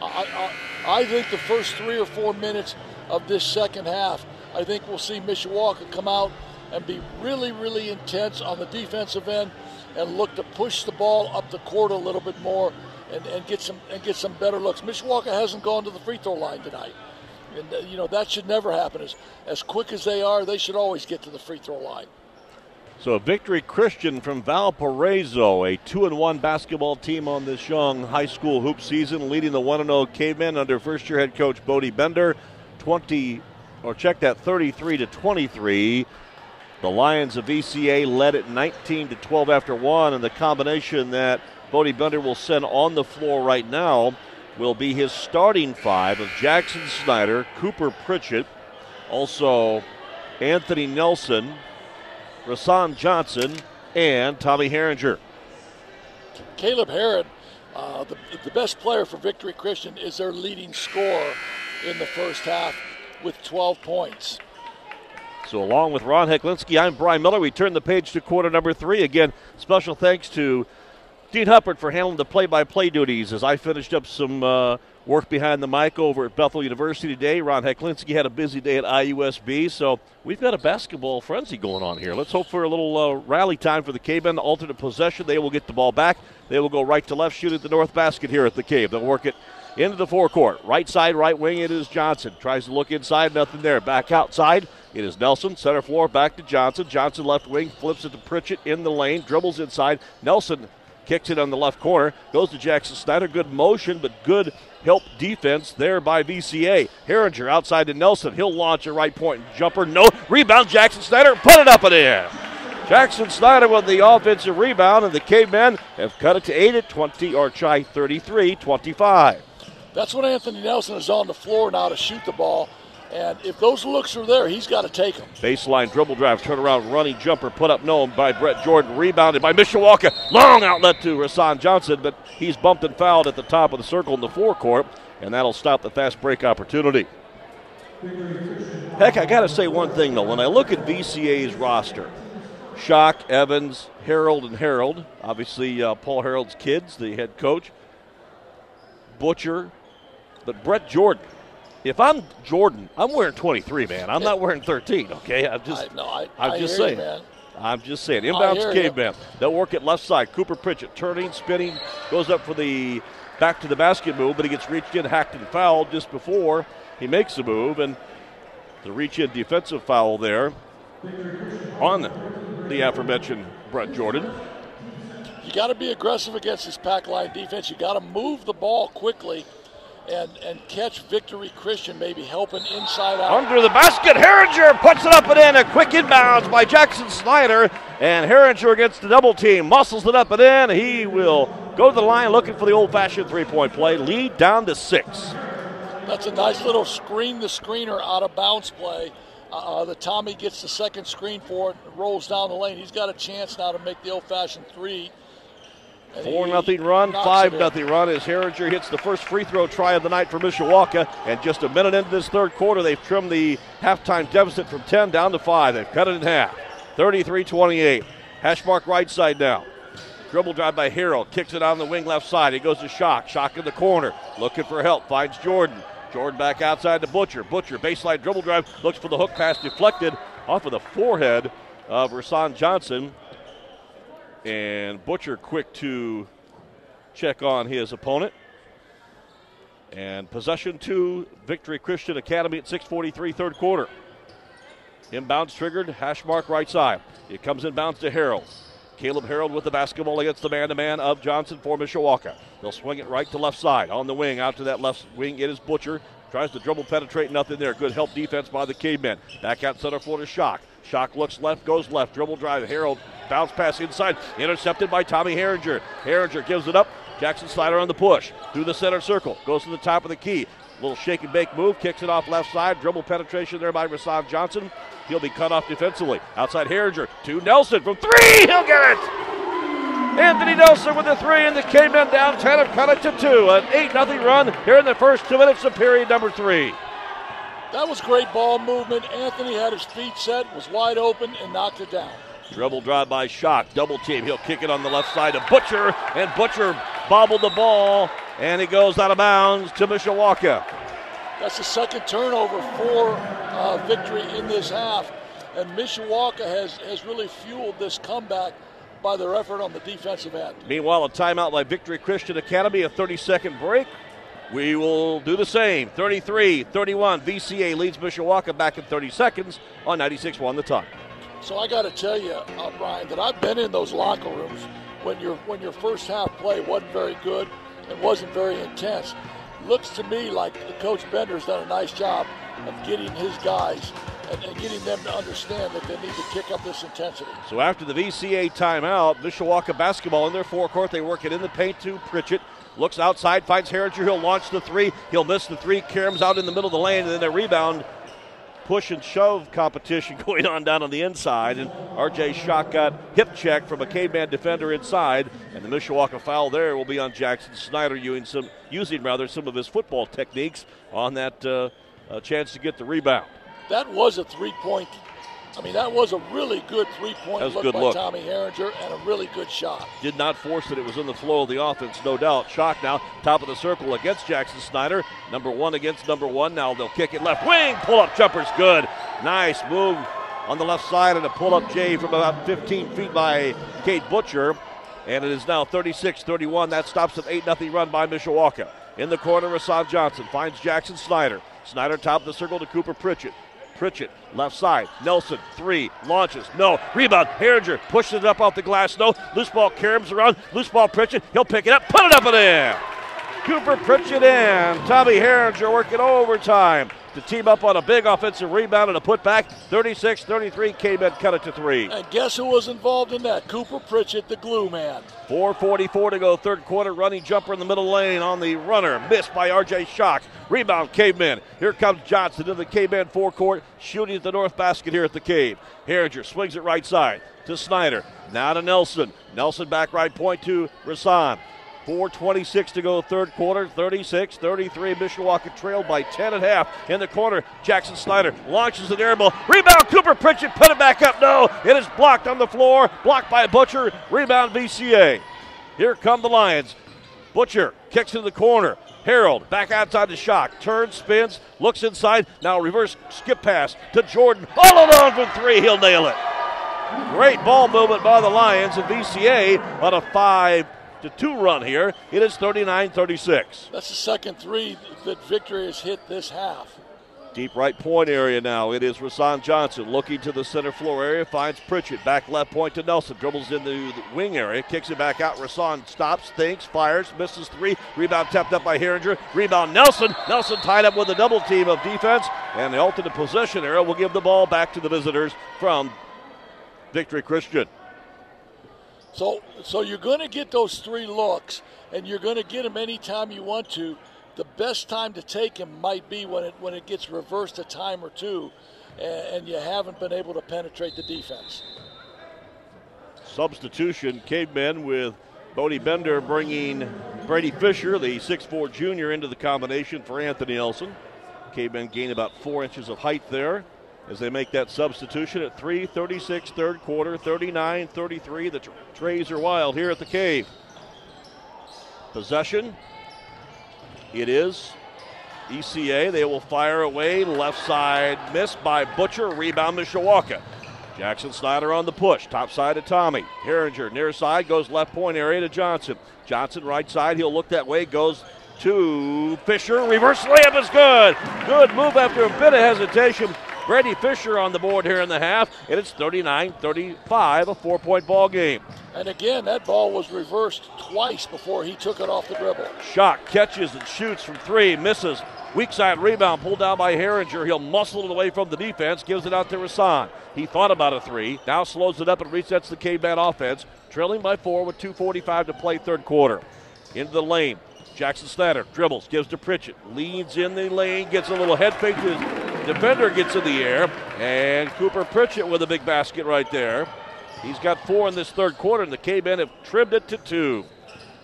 I, I, I, think the first three or four minutes of this second half, I think we'll see Mishawaka come out and be really, really intense on the defensive end and look to push the ball up the court a little bit more and, and get some and get some better looks. Mishawaka hasn't gone to the free throw line tonight. And uh, you know that should never happen. As as quick as they are, they should always get to the free throw line. So Victory Christian from Valparaiso, a two and one basketball team on this young high school hoop season, leading the one and zero oh Cavemen under first year head coach Bodie Bender, twenty or check that thirty three to twenty three. The Lions of VCA led it 19 to 12 after one, and the combination that Bodie Bender will send on the floor right now will be his starting five of Jackson Snyder, Cooper Pritchett, also Anthony Nelson, Rasan Johnson, and Tommy Herringer. Caleb Harold, uh, the, the best player for Victory Christian, is their leading scorer in the first half with 12 points. So, along with Ron Heklinski, I'm Brian Miller. We turn the page to quarter number three. Again, special thanks to Dean Huppert for handling the play by play duties as I finished up some uh, work behind the mic over at Bethel University today. Ron Heklinski had a busy day at IUSB, so we've got a basketball frenzy going on here. Let's hope for a little uh, rally time for the Cave the alternate possession. They will get the ball back. They will go right to left, shoot at the north basket here at the Cave. They'll work it into the forecourt. Right side, right wing, it is Johnson. Tries to look inside, nothing there. Back outside, it is Nelson. Center floor, back to Johnson. Johnson left wing, flips it to Pritchett in the lane, dribbles inside. Nelson kicks it on the left corner, goes to Jackson Snyder. Good motion, but good help defense there by VCA. Herringer outside to Nelson. He'll launch a right point jumper. No rebound. Jackson Snyder put it up and in. Jackson Snyder with the offensive rebound, and the Cavemen have cut it to 8 at 20, or try 33 25. That's when Anthony Nelson is on the floor now to shoot the ball. And if those looks are there, he's got to take them. Baseline dribble drive, turn around, running jumper, put up no by Brett Jordan, rebounded by Mishawaka. Long outlet to Rasan Johnson, but he's bumped and fouled at the top of the circle in the forecourt, and that'll stop the fast break opportunity. Heck, I got to say one thing though. When I look at VCA's roster, Shock, Evans, Harold, and Harold, obviously uh, Paul Harold's kids, the head coach, Butcher, but Brett Jordan if I'm Jordan, I'm wearing 23, man. I'm not wearing 13. Okay, I'm just, I, no, I, I'm I just saying. You, I'm just saying. Inbounds caveman. They'll work it left side. Cooper Pritchett turning, spinning, goes up for the back to the basket move, but he gets reached in, hacked, and fouled just before he makes the move, and the reach in defensive foul there on the aforementioned Brett Jordan. You got to be aggressive against this pack line defense. You got to move the ball quickly and, and catch Victory Christian maybe helping inside out. Under the basket, Herringer puts it up and in. A quick inbounds by Jackson Snyder. And Herringer gets the double team, muscles it up and in. He will go to the line looking for the old fashioned three point play. Lead down to six. That's a nice little screen the screener out of bounds play. Uh, uh, the Tommy gets the second screen for it, rolls down the lane. He's got a chance now to make the old fashioned three. Four nothing run, five nothing run as Herringer hits the first free throw try of the night for Mishawaka. And just a minute into this third quarter, they've trimmed the halftime deficit from 10 down to 5. They've cut it in half. 33 28. Hash mark right side now. Dribble drive by Harold. Kicks it on the wing left side. He goes to Shock. Shock in the corner. Looking for help. Finds Jordan. Jordan back outside to Butcher. Butcher baseline dribble drive. Looks for the hook pass deflected off of the forehead of Rasan Johnson. And Butcher quick to check on his opponent. And possession two, Victory Christian Academy at 6:43, third quarter. Inbounds triggered, hash mark right side. It comes inbounds to Harold. Caleb Harold with the basketball against the man to man of Johnson for Mishawaka. They'll swing it right to left side. On the wing, out to that left wing, it is Butcher. Tries to dribble, penetrate, nothing there. Good help defense by the cavemen. Back out center floor to Shock. Shock looks left, goes left. Dribble drive. Harold bounce pass inside. Intercepted by Tommy Herringer. Herringer gives it up. Jackson Snyder on the push. Through the center circle. Goes to the top of the key. Little shake and bake move. Kicks it off left side. Dribble penetration there by Rasan Johnson. He'll be cut off defensively. Outside Herringer to Nelson from three. He'll get it. Anthony Nelson with the three, and the K-Men down 10 have cut it to two. An 8 0 run here in the first two minutes of period number three. That was great ball movement. Anthony had his feet set, was wide open, and knocked it down. Dribble drive by Shock. Double team. He'll kick it on the left side to Butcher, and Butcher bobbled the ball, and it goes out of bounds to Mishawaka. That's the second turnover for uh, victory in this half. And Mishawaka has, has really fueled this comeback by their effort on the defensive end. Meanwhile, a timeout by Victory Christian Academy, a 30 second break. We will do the same. 33 31. VCA leads Mishawaka back in 30 seconds on 96 1 the ton. So I got to tell you, uh, Brian, that I've been in those locker rooms when your when your first half play wasn't very good and wasn't very intense. Looks to me like Coach Bender's done a nice job of getting his guys and, and, getting them to understand that they need to kick up this intensity. So after the VCA timeout, Mishawaka basketball in their forecourt. They work it in the paint to Pritchett. Looks outside, finds Herringer. He'll launch the three. He'll miss the three. Karam's out in the middle of the lane, and then a rebound push and shove competition going on down on the inside. And RJ Shock got hip check from a caveman defender inside. And the Mishawaka foul there will be on Jackson Snyder using some, using rather some of his football techniques on that uh, uh, chance to get the rebound that was a three point. I mean, that was a really good three point look by look. Tommy Herringer and a really good shot. Did not force it. It was in the flow of the offense, no doubt. Shock now, top of the circle against Jackson Snyder. Number one against number one. Now they'll kick it left wing. Pull up jumper's good. Nice move on the left side and a pull up J from about 15 feet by Kate Butcher. And it is now 36 31. That stops an 8 0 run by Mishawaka. In the corner, Rasan Johnson finds Jackson Snyder. Snyder top of the circle to Cooper Pritchett. Pritchett, left side. Nelson, three, launches. No. Rebound. Herringer pushes it up off the glass. No. Loose ball Karams around. Loose ball Pritchett. He'll pick it up, put it up and in. Cooper Pritchett in. Tommy Herringer working overtime to team up on a big offensive rebound and a putback. 36 33. K-Men cut it to three. And guess who was involved in that? Cooper Pritchett, the glue man. 4.44 to go, third quarter. Running jumper in the middle lane on the runner. Missed by RJ Shock. Rebound, Cavemen. Here comes Johnson in the Caveman forecourt, shooting at the north basket here at the Cave. Herringer swings it right side to Snyder. Now to Nelson. Nelson back right point to Rasan. 4.26 to go, third quarter, 36 33. Mishawaka trailed by 10 and a half in the corner. Jackson Snyder launches an air ball. Rebound, Cooper Pritchett, put it back up. No, it is blocked on the floor, blocked by Butcher. Rebound, VCA. Here come the Lions. Butcher kicks into the corner. Harold back outside the Shock. Turns, spins, looks inside. Now reverse skip pass to Jordan. All alone from three. He'll nail it. Great ball movement by the Lions and VCA on a five to two run here. It is 39 36. That's the second three that Victory has hit this half. Deep right point area now. It is Rasan Johnson looking to the center floor area. Finds Pritchett. Back left point to Nelson. Dribbles into the wing area. Kicks it back out. Rasan stops, thinks, fires, misses three. Rebound tapped up by Herringer. Rebound Nelson. Nelson tied up with a double team of defense. And the alternate possession area will give the ball back to the visitors from Victory Christian. So, so you're going to get those three looks, and you're going to get them anytime you want to. The best time to take them might be when it when it gets reversed a time or two, and, and you haven't been able to penetrate the defense. Substitution, cavemen with Bodie Bender bringing Brady Fisher, the 6'4 junior, into the combination for Anthony Nelson. Cavemen gain about four inches of height there as they make that substitution at 3:36 third quarter, 39-33. The trays are wild here at the cave. Possession. It is VCA. They will fire away. Left side missed by Butcher. Rebound Mishawaka. Jackson Snyder on the push. Top side to Tommy. Herringer near side goes left point area to Johnson. Johnson right side. He'll look that way. Goes to Fisher. Reverse layup is good. Good move after a bit of hesitation Brady Fisher on the board here in the half, and it's 39 35, a four point ball game. And again, that ball was reversed twice before he took it off the dribble. Shot, catches, and shoots from three, misses. Weak side rebound pulled down by Herringer. He'll muscle it away from the defense, gives it out to Rasan. He thought about a three, now slows it up and resets the K-Man offense, trailing by four with 2.45 to play third quarter. Into the lane. Jackson Snyder dribbles, gives to Pritchett, leads in the lane, gets a little head fake to his defender, gets in the air, and Cooper Pritchett with a big basket right there. He's got four in this third quarter, and the K-Men have trimmed it to two.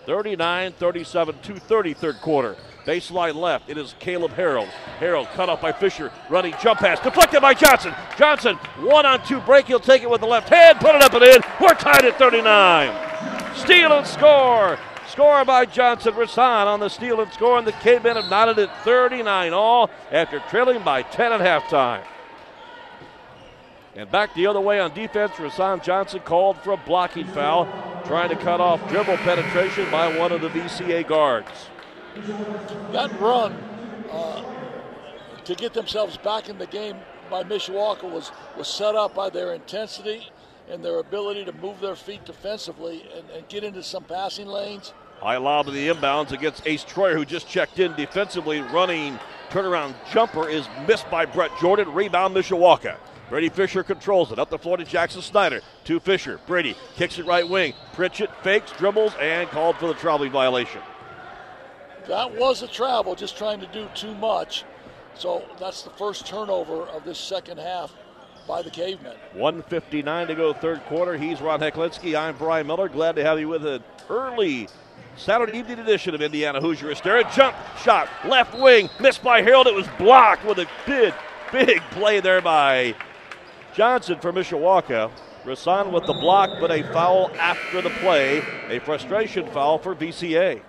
39 37, 230 third quarter. Baseline left. It is Caleb Harold. Harold cut off by Fisher. Running jump pass. Deflected by Johnson. Johnson, one on two break. He'll take it with the left hand. Put it up and in. We're tied at 39. Steal and score. Score by Johnson. Rasan on the steal and score. And the K-Men have knotted it 39 all after trailing by 10 at halftime. And back the other way on defense, Rasan Johnson called for a blocking foul, trying to cut off dribble penetration by one of the VCA guards. That run uh, to get themselves back in the game by Mishawaka was, was set up by their intensity and their ability to move their feet defensively and, and get into some passing lanes. High lob to the inbounds against Ace Troyer, who just checked in defensively. Running turnaround jumper is missed by Brett Jordan. Rebound Mishawaka. Brady Fisher controls it. Up the floor to Jackson Snyder. To Fisher. Brady kicks it right wing. Pritchett fakes, dribbles, and called for the traveling violation. That was a travel, just trying to do too much. So that's the first turnover of this second half by the Cavemen. 159 to go, third quarter. He's Ron Heklinski. I'm Brian Miller. Glad to have you with an early Saturday evening edition of Indiana Hoosier Hysteria. Jump shot, left wing, missed by Harold. It was blocked with a big, big play there by Johnson for Mishawaka. Rasan with the block, but a foul after the play. A frustration foul for VCA.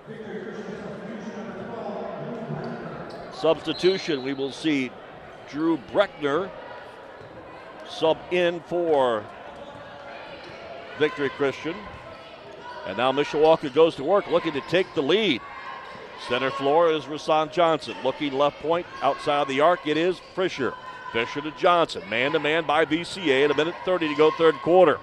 Substitution, we will see Drew Betchner sub in for Victory Christian. And now Mishawaka goes to work looking to take the lead. Center floor is Rasan Johnson. Looking left point outside the arc, it is Fisher. Fisher to Johnson. Man to man by VCA at a minute 30 to go, third quarter.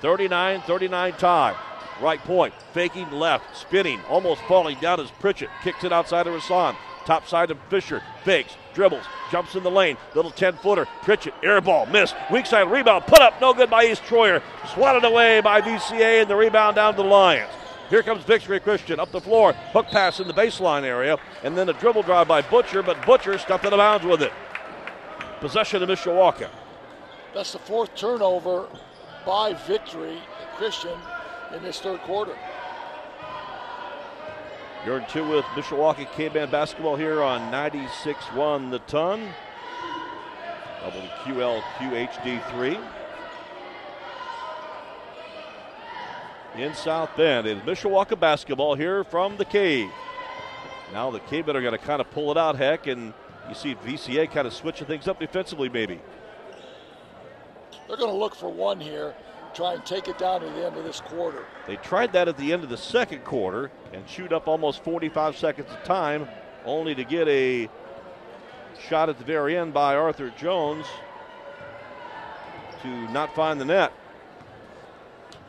39 39 tie. Right point. Faking left. Spinning. Almost falling down as Pritchett kicks it outside of Rasan. Top side of Fisher. Fakes. Dribbles. Jumps in the lane. Little 10 footer. Pritchett. Air ball. Miss. Weak side rebound. Put up. No good by Ace Troyer. Swatted away by VCA and the rebound down to the Lions. Here comes Victory Christian up the floor. Hook pass in the baseline area. And then a dribble drive by Butcher, but Butcher stuffed in the bounds with it. Possession of Mishawaka. That's the fourth turnover by Victory Christian in this third quarter. You're in two with Mishawaka K-Band basketball here on 96-1 The Ton. WQL QHD3. In South Bend, it's Mishawaka basketball here from the cave. Now the K-Men are going to kind of pull it out, heck, and you see VCA kind of switching things up defensively, maybe. They're going to look for one here, try and take it down to the end of this quarter. They tried that at the end of the second quarter and shoot up almost 45 seconds of time, only to get a shot at the very end by Arthur Jones to not find the net.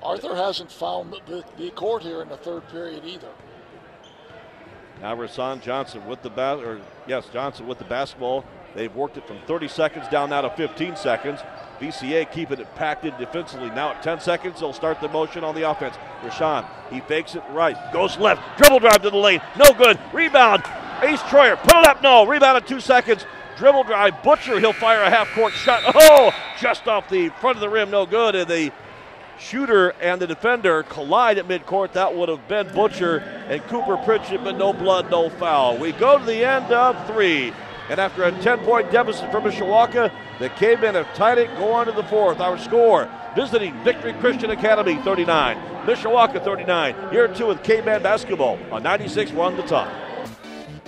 Arthur hasn't found the, the court here in the third period either. Now Rasan Johnson with the bat, or yes, Johnson with the basketball. They've worked it from 30 seconds down now to 15 seconds. VCA keeping it packed in defensively. Now at 10 seconds, they'll start the motion on the offense. Rashawn, he fakes it right, goes left, dribble drive to the lane, no good. Rebound, Ace Troyer, put it up, no. Rebound at two seconds. Dribble drive, Butcher, he'll fire a half court shot. Oh, just off the front of the rim, no good. And the shooter and the defender collide at midcourt. That would have been Butcher and Cooper Pritchett, but no blood, no foul. We go to the end of three. And after a 10 point deficit for Mishawaka, the Cavemen have tied it, go on to the fourth. Our score visiting Victory Christian Academy 39, Mishawaka 39. Year two with Caveman basketball on 96 1 the ton.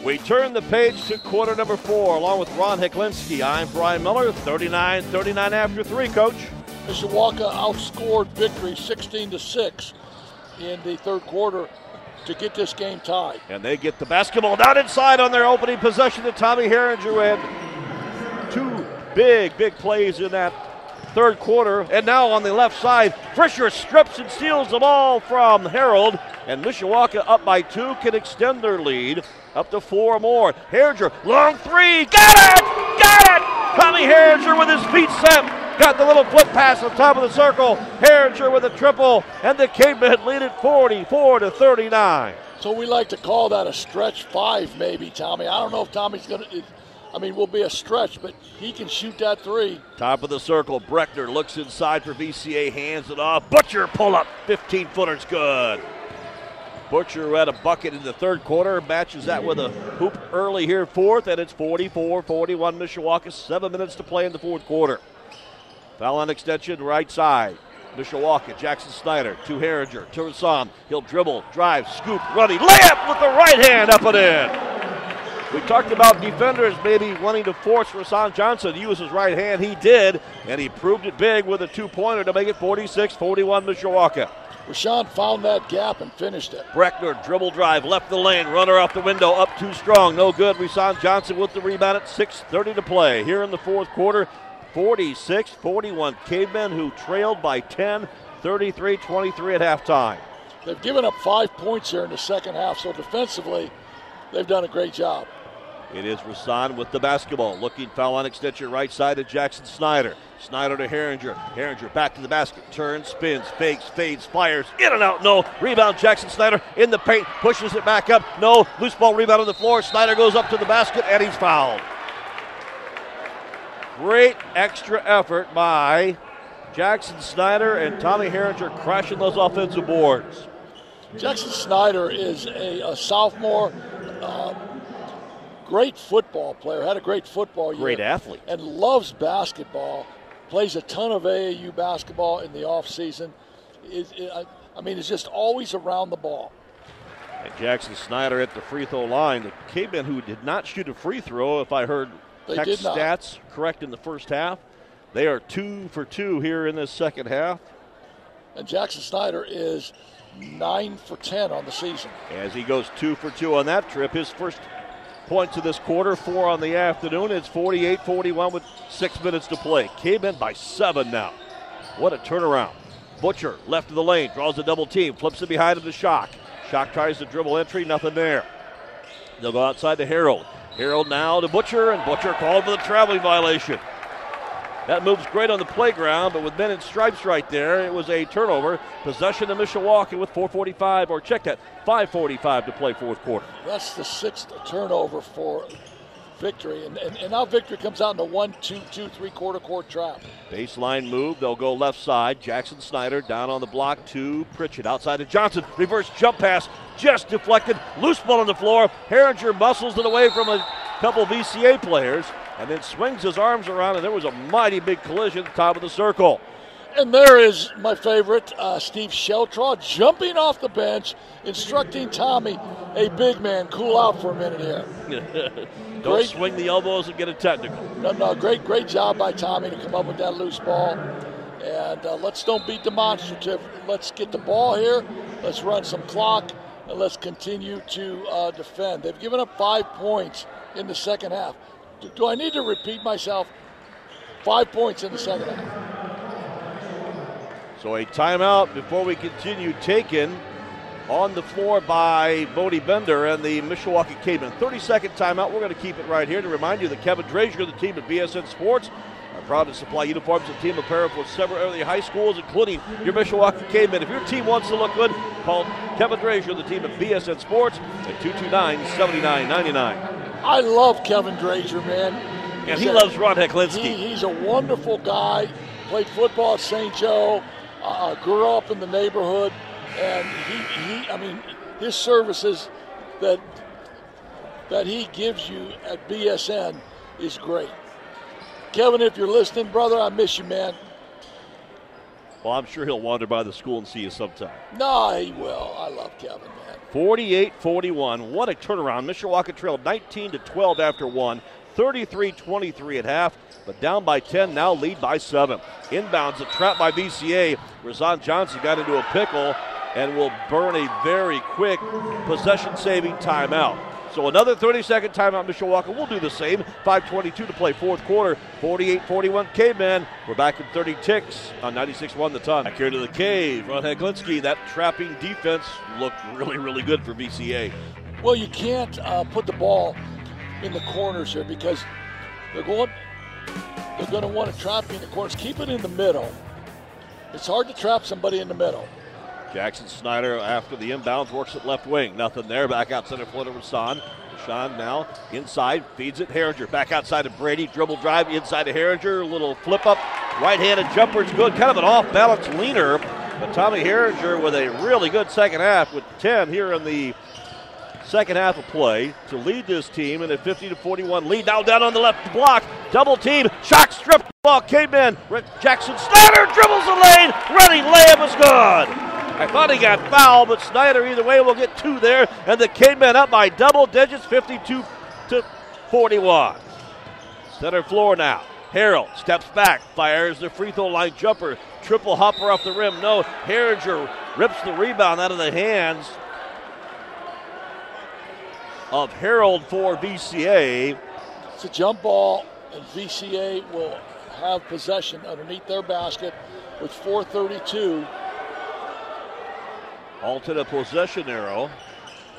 We turn the page to quarter number four along with Ron Heklinski. I'm Brian Miller, 39 39 after three, coach. Mishawaka outscored Victory 16 to 6 in the third quarter to get this game tied. And they get the basketball down inside on their opening possession to Tommy Herringer and two big, big plays in that third quarter. And now on the left side, Fisher strips and steals the ball from Harold. And Mishawaka up by two can extend their lead up to four more. Herringer, long three, got it! Got it! Tommy Herringer with his feet set. Got the little flip pass on top of the circle. Herringer with a triple, and the Cavemen lead it 44 to 39. So we like to call that a stretch five, maybe, Tommy. I don't know if Tommy's going to. I mean, will be a stretch, but he can shoot that three. Top of the circle, Betchner looks inside for VCA, hands it off. Butcher pull up, 15 footer's good. Butcher who had a bucket in the third quarter, matches that with a hoop early here, fourth, and it's 44 41 Mishawaka. Seven minutes to play in the fourth quarter. Foul on extension, right side. Mishawaka, Jackson Snyder to Herringer, to Rasan. He'll dribble, drive, scoop, running, layup with the right hand up and in. We talked about defenders maybe wanting to force Rasan Johnson to use his right hand. He did, and he proved it big with a two pointer to make it 46 41 Mishawaka. Rashawn found that gap and finished it. Betchner dribble drive, left the lane, runner off the window, up too strong, no good. Rasan Johnson with the rebound at 6:30 to play here in the fourth quarter. 46-41 Cavemen who trailed by 10, 33-23 at halftime. They've given up five points here in the second half, so defensively, they've done a great job. It is Rasan with the basketball. Looking foul on extension right side of Jackson Snyder. Snyder to Herringer. Herringer back to the basket. Turns, spins, fakes, fades, fires. In and out. No. Rebound. Jackson Snyder in the paint. Pushes it back up. No. Loose ball rebound on the floor. Snyder goes up to the basket and he's fouled. Great extra effort by Jackson Snyder and Tommy Herringer crashing those offensive boards. Jackson Snyder is a, a sophomore. Uh, great football player, had a great football year. Great athlete. And loves basketball. Plays a ton of AAU basketball in the offseason. It, it, I, I mean, is just always around the ball. And Jackson Snyder at the free throw line. The Cavemen who did not shoot a free throw, if I heard They Hex did not. stats correct in the first half. They are two for two here in this second half. And Jackson Snyder is nine for 10 on the season. As he goes two for two on that trip, his first points of this quarter, four on the afternoon. It's 48 41 with six minutes to play. Came in by seven now. What a turnaround. Butcher, left of the lane, draws a double team, flips it behind him to Shock. Shock tries to dribble entry, nothing there. They'll go outside to Harold. Harold now to Butcher, and Butcher called for the traveling violation. That moves great on the playground, but with men in stripes right there, it was a turnover. Possession to Mishawaka with 4:45, or check that, 5:45 to play fourth quarter. That's the sixth turnover for victory. And, and, and now victory comes out in the one, two, two, three quarter court trap. Baseline move. They'll go left side. Jackson Snyder down on the block to Pritchett. Outside to Johnson. Reverse jump pass. Just deflected. Loose ball on the floor. Herringer muscles it away from a couple VCA players and then swings his arms around, and there was a mighty big collision at the top of the circle. And there is my favorite, uh, Steve Sheltraw, jumping off the bench, instructing Tommy, hey, big man, cool out for a minute here. Don't Great. swing the elbows and get a technical. No, no, great, great job by Tommy to come up with that loose ball. And uh, let's don't be demonstrative. Let's get the ball here. Let's run some clock, and let's continue to uh, defend. They've given up five points in the second half. Do, I need to repeat myself? Five points in the second half. So a timeout before we continue taken on the floor by Bodie Bender and the Mishawaka Cavemen. 30 second timeout. We're going to keep it right here to remind you that Kevin Drazier, of the team at BSN Sports, proud to supply uniforms and team apparel for several area high schools, including your Mishawaka Cavemen. If your team wants to look good, call Kevin Drazier, the team at BSN Sports, at 229 7999. I love Kevin Drazier, man. And he a- loves Ron Heklinski. He, he's a wonderful guy. Played football at St. Joe. Uh, grew up in the neighborhood, and he, he, I mean, his services that that he gives you at BSN is great. Kevin, if you're listening, brother, I miss you, man. Well, I'm sure he'll wander by the school and see you sometime. No, he will. I love Kevin, man. 48-41. What a turnaround. Mishawaka trailed 19 to 12 after one. 33-23 at half, but down by 10, now lead by 7. Inbounds, a trap by VCA. Razan Johnson got into a pickle and will burn a very quick possession-saving timeout. So another 30 second timeout. Mishawaka will do the same. 5.22 to play, fourth quarter. 48 41 Caveman. We're back in 30 ticks on 96 1 the ton. Back here to the cave. Ron Heklinski. That trapping defense looked really, really good for VCA. Well, you can't uh, put the ball in the corners here because they're going they're going to want to trap you in the corners. Keep it in the middle. It's hard to trap somebody in the middle. Jackson Snyder after the inbounds works at left wing. Nothing there. Back out center floor to Rasan. Rashawn now inside, feeds it. Herringer back outside of Brady. Dribble drive inside of Herringer. Little flip up. Right handed jumper is good. Kind of an off balance leaner. But Tommy Herringer with a really good second half with 10 here in the second half of play to lead this team in a 50 to 41 lead. Now down on the left block, double team, shock strip ball came in. Jackson Snyder dribbles the lane, running layup is good. I thought he got fouled, but Snyder either way will get two there, and the Cavemen up by double digits, 52 to 41. Center floor now. Harold steps back, fires the free throw line jumper, triple hopper off the rim. No, Herringer rips the rebound out of the hands of Harold for VCA. It's a jump ball, and VCA will have possession underneath their basket with 432. Alternate possession arrow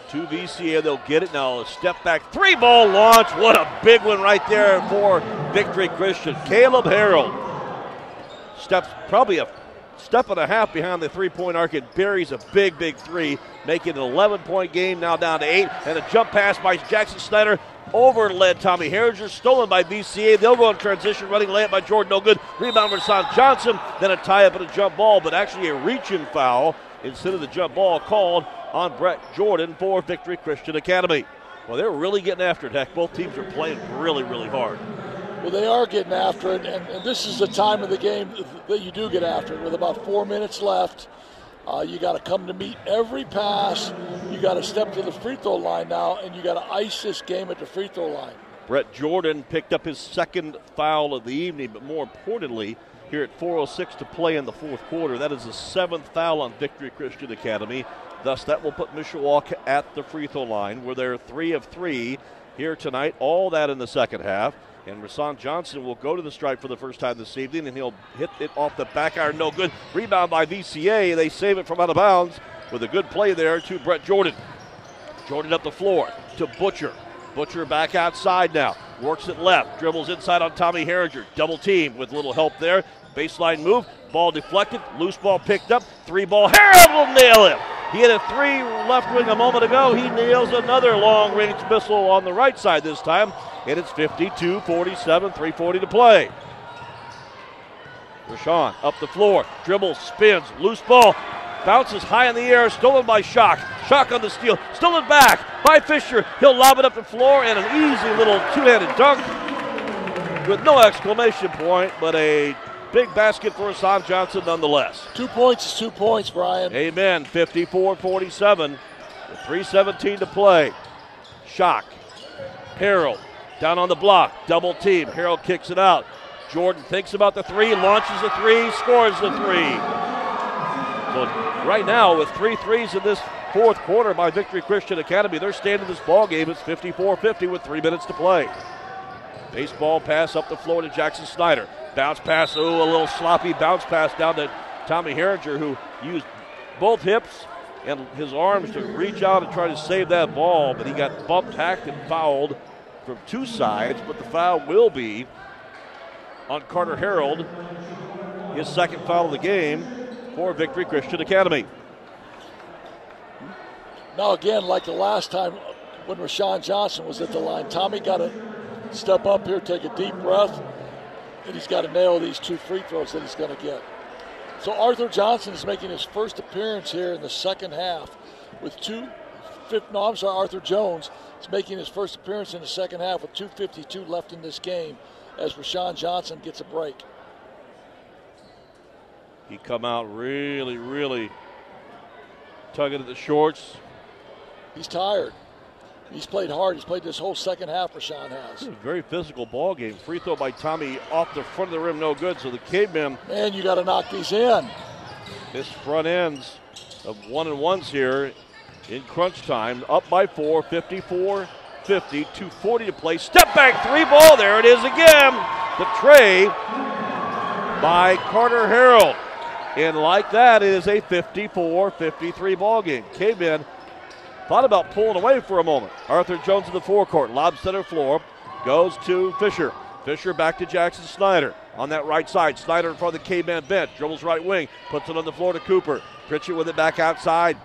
to VCA. They'll get it now. A step back, three ball launch. What a big one right there for Victory Christian. Caleb Harold steps probably a step and a half behind the three point arc and buries a big, big three, making an 11 point game now down to eight. And a jump pass by Jackson Snyder over led Tommy Herringer, stolen by VCA. They'll go in transition, running layup by Jordan, no good. Rebound for Son Johnson, then a tie up and a jump ball, but actually a reaching foul instead of the jump ball called on Brett Jordan for Victory Christian Academy. Well, they're really getting after it, Heck. Both teams are playing really, really hard. Well, they are getting after it, and, and this is the time of the game that you do get after it. With about four minutes left, uh, you got to come to meet every pass. You got to step to the free throw line now, and you got to ice this game at the free throw line. Brett Jordan picked up his second foul of the evening, but more importantly, here at 4.06 to play in the fourth quarter. That is the seventh foul on Victory Christian Academy. Thus, that will put Mishawaka at the free throw line where they're three of three here tonight. All that in the second half. And Rasan Johnson will go to the stripe for the first time this evening, and he'll hit it off the back iron. No good. Rebound by VCA. They save it from out of bounds with a good play there to Brett Jordan. Jordan up the floor to Butcher. Butcher back outside now. Works it left. Dribbles inside on Tommy Herringer. Double team with little help there. Baseline move. Ball deflected. Loose ball picked up. Three ball. Harold will nail him. He had a three left wing a moment ago. He nails another long range missile on the right side this time. And it's 52 47, 340 to play. Rashawn up the floor. Dribbles, spins, loose ball. Bounces high in the air, stolen by Shock. Shock on the steal, stolen back by Fisher. He'll lob it up the floor and an easy little two-handed dunk with no exclamation point, but a big basket for Hassan Johnson nonetheless. Two points is two points, Brian. Amen. 54-47 with 3.17 to play. Shock. Harold down on the block. Double team. Harold kicks it out. Jordan thinks about the three, launches the three, scores the three. So right now, with three threes in this fourth quarter by Victory Christian Academy, they're standing this ball game. It's 54-50 with three minutes to play. Baseball pass up the floor to Jackson Snyder. Bounce pass, oh, a little sloppy bounce pass down to Tommy Herringer, who used both hips and his arms to reach out and try to save that ball, but he got bumped, hacked, and fouled from two sides. But the foul will be on Carter Harold, his second foul of the game for Victory Christian Academy. Now, again, like the last time when Rashawn Johnson was at the line, Tommy got to step up here, take a deep breath, and he's got to nail these two free throws that he's going to get. So Arthur Johnson is making his first appearance here in the second half with two. No, I'm sorry, Arthur Jones is making his first appearance in the second half with 2:52 left in this game, as Rashawn Johnson gets a break. He come out really, really tugging at the shorts. He's tired. He's played hard. He's played this whole second half. Rashawn has. very physical ball game. Free throw by Tommy off the front of the rim, no good. So the cavemen. Man, you got to knock these in. This front ends of one and ones here in crunch time, up by four, 54 50, 240 to play. Step back three ball. There it is again. The tray by Carter Harold. And like that, it is a 54 53 ball game. Cavemen thought about pulling away for a moment. Arthur Jones in the forecourt, lob center floor, goes to Fisher. Fisher back to Jackson Snyder on that right side. Snyder in front of the Caveman bench, dribbles right wing, puts it on the floor to Cooper. Pritchett with it back outside.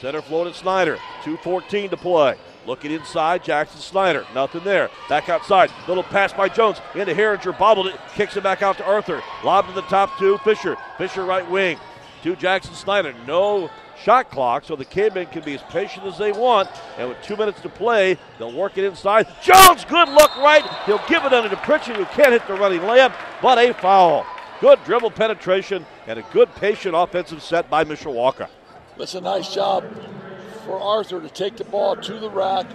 Center floor to Snyder. 2.14 to play. Looking inside, Jackson Snyder. Nothing there. Back outside. Little pass by Jones. Into Herringer. Bobbled it. Kicks it back out to Arthur. Lob to the top to Fisher. Fisher right wing. To Jackson Snyder. No shot clock, so the Cavemen can be as patient as they want. And with two minutes to play, they'll work it inside. Jones, good look right. He'll give it under to Pritchett, who can't hit the running layup, but a foul. Good dribble penetration and a good patient offensive set by Mishawaka. That's a nice job for Arthur to take the ball to the rack,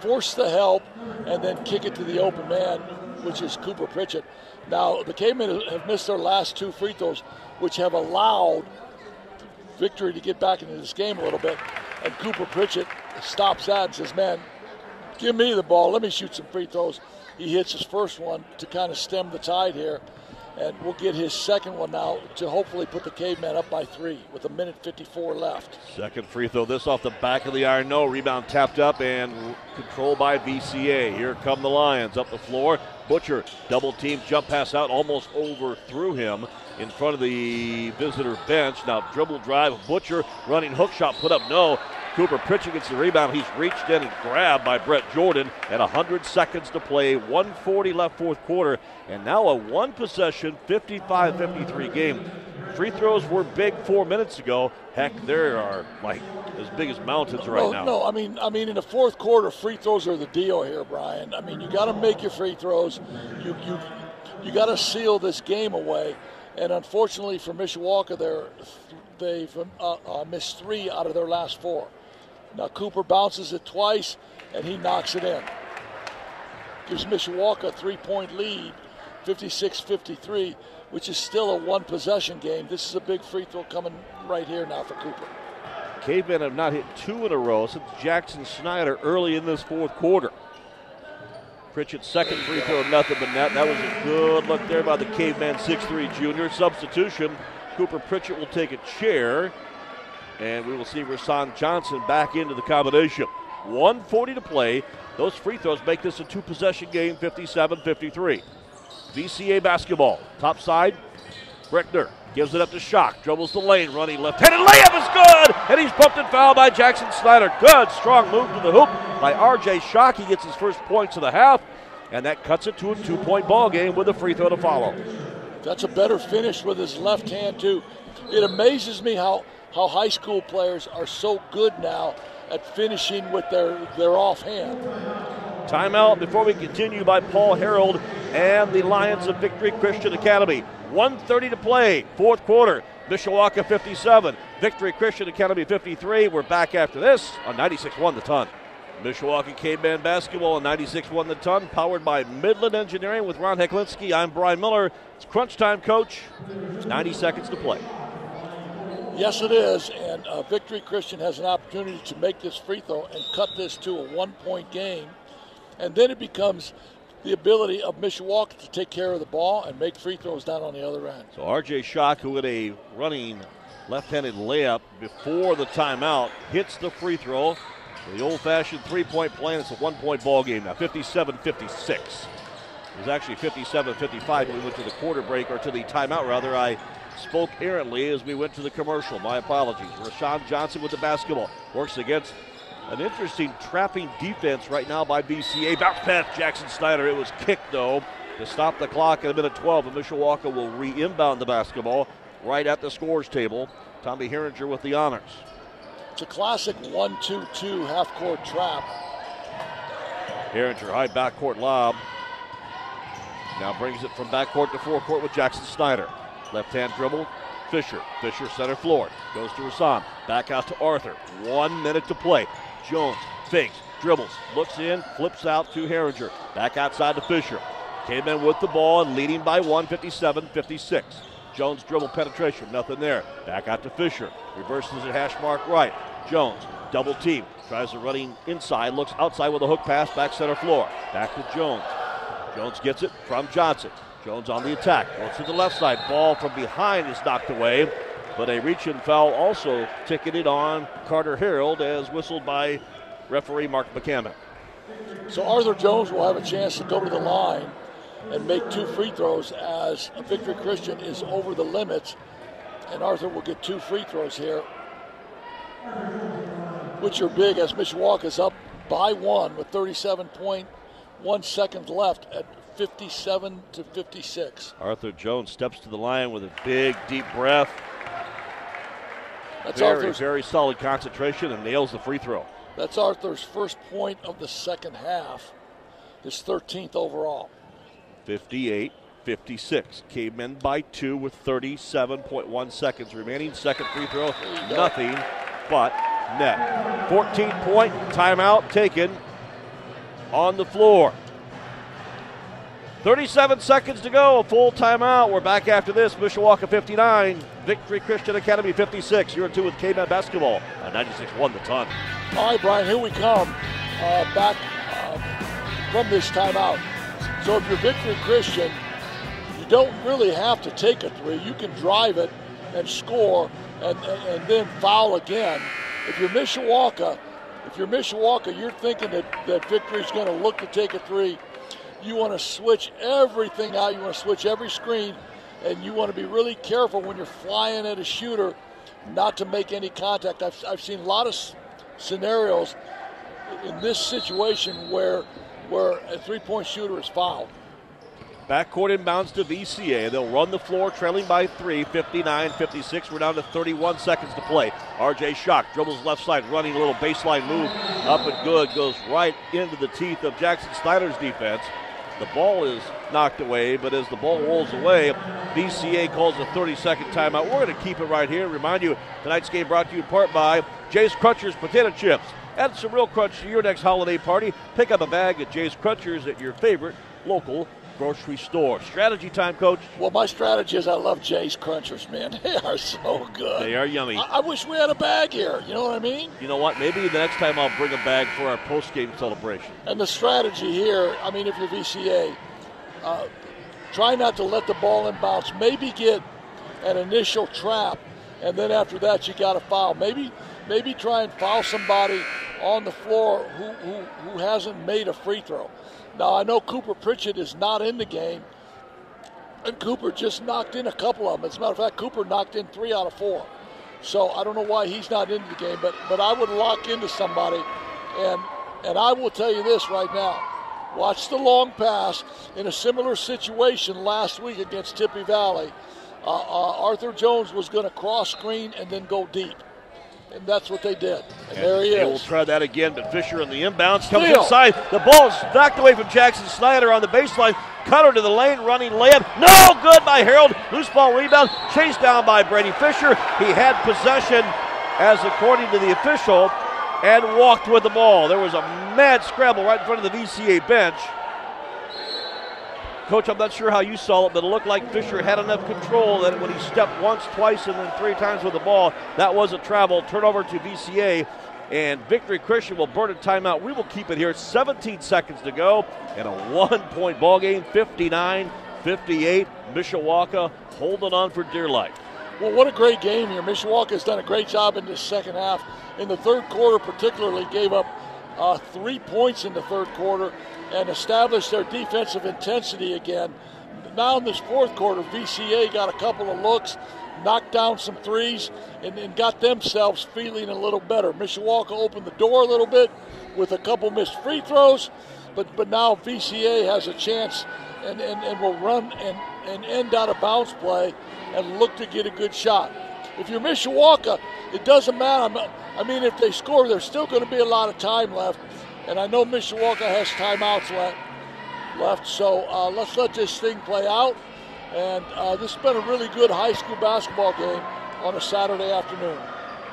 force the help, and then kick it to the open man, which is Cooper Pritchett. Now, the Cavemen have missed their last two free throws, which have allowed victory to get back into this game a little bit. And Cooper Pritchett stops that and says, Man, give me the ball. Let me shoot some free throws. He hits his first one to kind of stem the tide here and we'll get his second one now to hopefully put the caveman up by three with a minute 54 left. Second free throw, this off the back of the iron. No rebound tapped up and controlled by VCA. Here come the Lions up the floor. Butcher double team jump pass out, almost overthrew him in front of the visitor bench. Now dribble drive, Butcher running hook shot put up no. Cooper Pritchett gets the rebound. He's reached in and grabbed by Brett Jordan. And 100 seconds to play, 140 left fourth quarter, and now a one possession 55 53 game. Free throws were big four minutes ago. Heck, they are like as big as mountains right no, now. No, I mean, I mean, in the fourth quarter, free throws are the deal here, Brian. I mean, you got to make your free throws. You you you got to seal this game away. And unfortunately for Mishawaka, they're, they've uh, uh, missed three out of their last four. Now Cooper bounces it twice, and he knocks it in. Gives Mishawaka a three-point lead, 56-53, which is still a one-possession game. This is a big free throw coming right here now for Cooper. Cavemen have not hit two in a row since Jackson Snyder early in this fourth quarter. Pritchett's second free throw, nothing but net. That was a good look there by the Caveman 6'3 junior. Substitution. Cooper Pritchett will take a chair. And we will see Rasan Johnson back into the combination. 140 to play. Those free throws make this a two possession game, 57 53. VCA basketball. Top side, Betchner gives it up to Shock. Dribbles the lane, running left handed layup is good! And he's bumped and fouled by Jackson Snyder. Good, strong move to the hoop by RJ Shock. He gets his first points of the half, and that cuts it to a two point ball game with a free throw to follow. That's a better finish with his left hand, too. It amazes me how how high school players are so good now at finishing with their, their offhand. Timeout before we continue by Paul Harold and the Lions of Victory Christian Academy. 130 to play, fourth quarter. Mishawaka 57, Victory Christian Academy 53. We're back after this on 96 1 the ton. Mishawaka Caveman Basketball on 96 1 the ton, powered by Midland Engineering with Ron Heklinski. I'm Brian Miller. It's crunch time, coach. 90 seconds to play. Yes, it is. And uh, Victory Christian has an opportunity to make this free throw and cut this to a one point game. And then it becomes the ability of Mishawaka to take care of the ball and make free throws down on the other end. So RJ Shock, who had a running left handed layup before the timeout, hits the free throw. The old fashioned three point play, and it's a one point ball game now, 57 56. It was actually 57 55 when we went to the quarter break, or to the timeout rather. I spoke errantly as we went to the commercial. My apologies. Rashawn Johnson with the basketball works against an interesting trapping defense right now by VCA. Bounce pass, Jackson Snyder. It was kicked though to stop the clock at a minute 12. And Mishawaka will re-inbound the basketball right at the scores table. Tommy Herringer with the honors. It's a classic 1-2-2 half-court trap. Herringer high backcourt lob. Now brings it from backcourt to forecourt with Jackson Snyder. Left hand dribble. Fisher. Fisher center floor. Goes to Rasan. Back out to Arthur. One minute to play. Jones fakes, dribbles, looks in, flips out to Herringer. Back outside to Fisher. Came in with the ball and leading by one, 57 56. Jones dribble penetration, nothing there. Back out to Fisher. Reverses at hash mark right. Jones double team. Tries to running inside, looks outside with a hook pass, back center floor. Back to Jones. Jones gets it from Johnson. Jones on the attack. Goes to the left side. Ball from behind is knocked away. But a reach and foul also ticketed on Carter Harold as whistled by referee Mark McCammon. So Arthur Jones will have a chance to go to the line and make two free throws as Victory Christian is over the limits. And Arthur will get two free throws here, which are big as Mishawaka is up by one with 37.1 seconds left at 57 to 56. Arthur Jones steps to the line with a big, deep breath. That's very, Arthur's, very solid concentration and nails the free throw. that's Arthur's first point of the second half, his 13th overall. 58 56. Came in by two with 37.1 seconds remaining. Second free throw, go. nothing but net. 14 point timeout taken on the floor. 37 seconds to go, a full timeout. We're back after this. Mishawaka 59, Victory Christian Academy 56. You're in two with Cavemen basketball at 96 1 the ton. All right, Brian, here we come uh, back uh, from this timeout. So if you're Victory Christian, you don't really have to take a three. You can drive it and score and, and, and then foul again. If you're Mishawaka, if you're Mishawaka, you're thinking that, that Victory's going to look to take a three. You want to switch everything out. You want to switch every screen, and you want to be really careful when you're flying at a shooter not to make any contact. I've, I've seen a lot of scenarios in this situation where where a three-point shooter is fouled. Backcourt inbounds to VCA. They'll run the floor trailing by three, 59 56. We're down to 31 seconds to play. RJ Shock dribbles left side, running a little baseline move. Up and good. Goes right into the teeth of Jackson Snyder's defense. The ball is knocked away, but as the ball rolls away, VCA calls a 30 second timeout. We're going to keep it right here. Remind you, tonight's game brought to you in part by Jay's Crunchers Potato Chips. Add some real crunch to your next holiday party. Pick up a bag at Jay's Crunchers at your favorite local grocery store. Strategy time, coach. Well, my strategy is I love Jay's Crunchers, man. They are so good. They are yummy. I, I wish we had a bag here. You know what I mean? You know what? Maybe the next time I'll bring a bag for our post game celebration. And the strategy here, I mean, if you're VCA, uh, try not to let the ball in bounce. Maybe get an initial trap, and then after that, you got to foul. Maybe, maybe try and foul somebody on the floor who, who, who hasn't made a free throw. Now I know Cooper Pritchett is not in the game, and Cooper just knocked in a couple of them. As a matter of fact, Cooper knocked in three out of four. So I don't know why he's not into the game, but but I would lock into somebody, and and I will tell you this right now. Watch the long pass in a similar situation last week against Tippy Valley. Uh, uh, Arthur Jones was going to cross screen and then go deep, and that's what they did. And, there he is. Will try that again, but Fisher in the inbounds comes Steal. inside. The ball is knocked away from Jackson Snyder on the baseline. Cutter to the lane, running layup. No good by Harold. Loose ball rebound. Chased down by Brady Fisher. He had possession, as according to the official, and walked with the ball. There was a mad scramble right in front of the VCA bench. Coach, I'm not sure how you saw it, but it looked like Fisher had enough control that when he stepped once, twice, and then three times with the ball, that was a travel. Turnover to VCA, and Victory Christian will burn a timeout. We will keep it here. 17 seconds to go, and a one point ball game 59 58. Mishawaka holding on for dear life. Well, what a great game here. Mishawaka has done a great job in this second half. In the third quarter, particularly, gave up uh, three points in the third quarter and established their defensive intensity again. Now in this fourth quarter, VCA got a couple of looks, knocked down some threes, and, and got themselves feeling a little better. Mishawaka opened the door a little bit with a couple missed free throws, but but now VCA has a chance and, and, and will run and, and end out a bounce play and look to get a good shot. If you're Mishawaka, it doesn't matter. I'm- mean, if they score, there's still going to be a lot of time left. And I know Mishawaka has timeouts left. left so uh, let's let this thing play out. And uh, this has been a really good high school basketball game on a Saturday afternoon.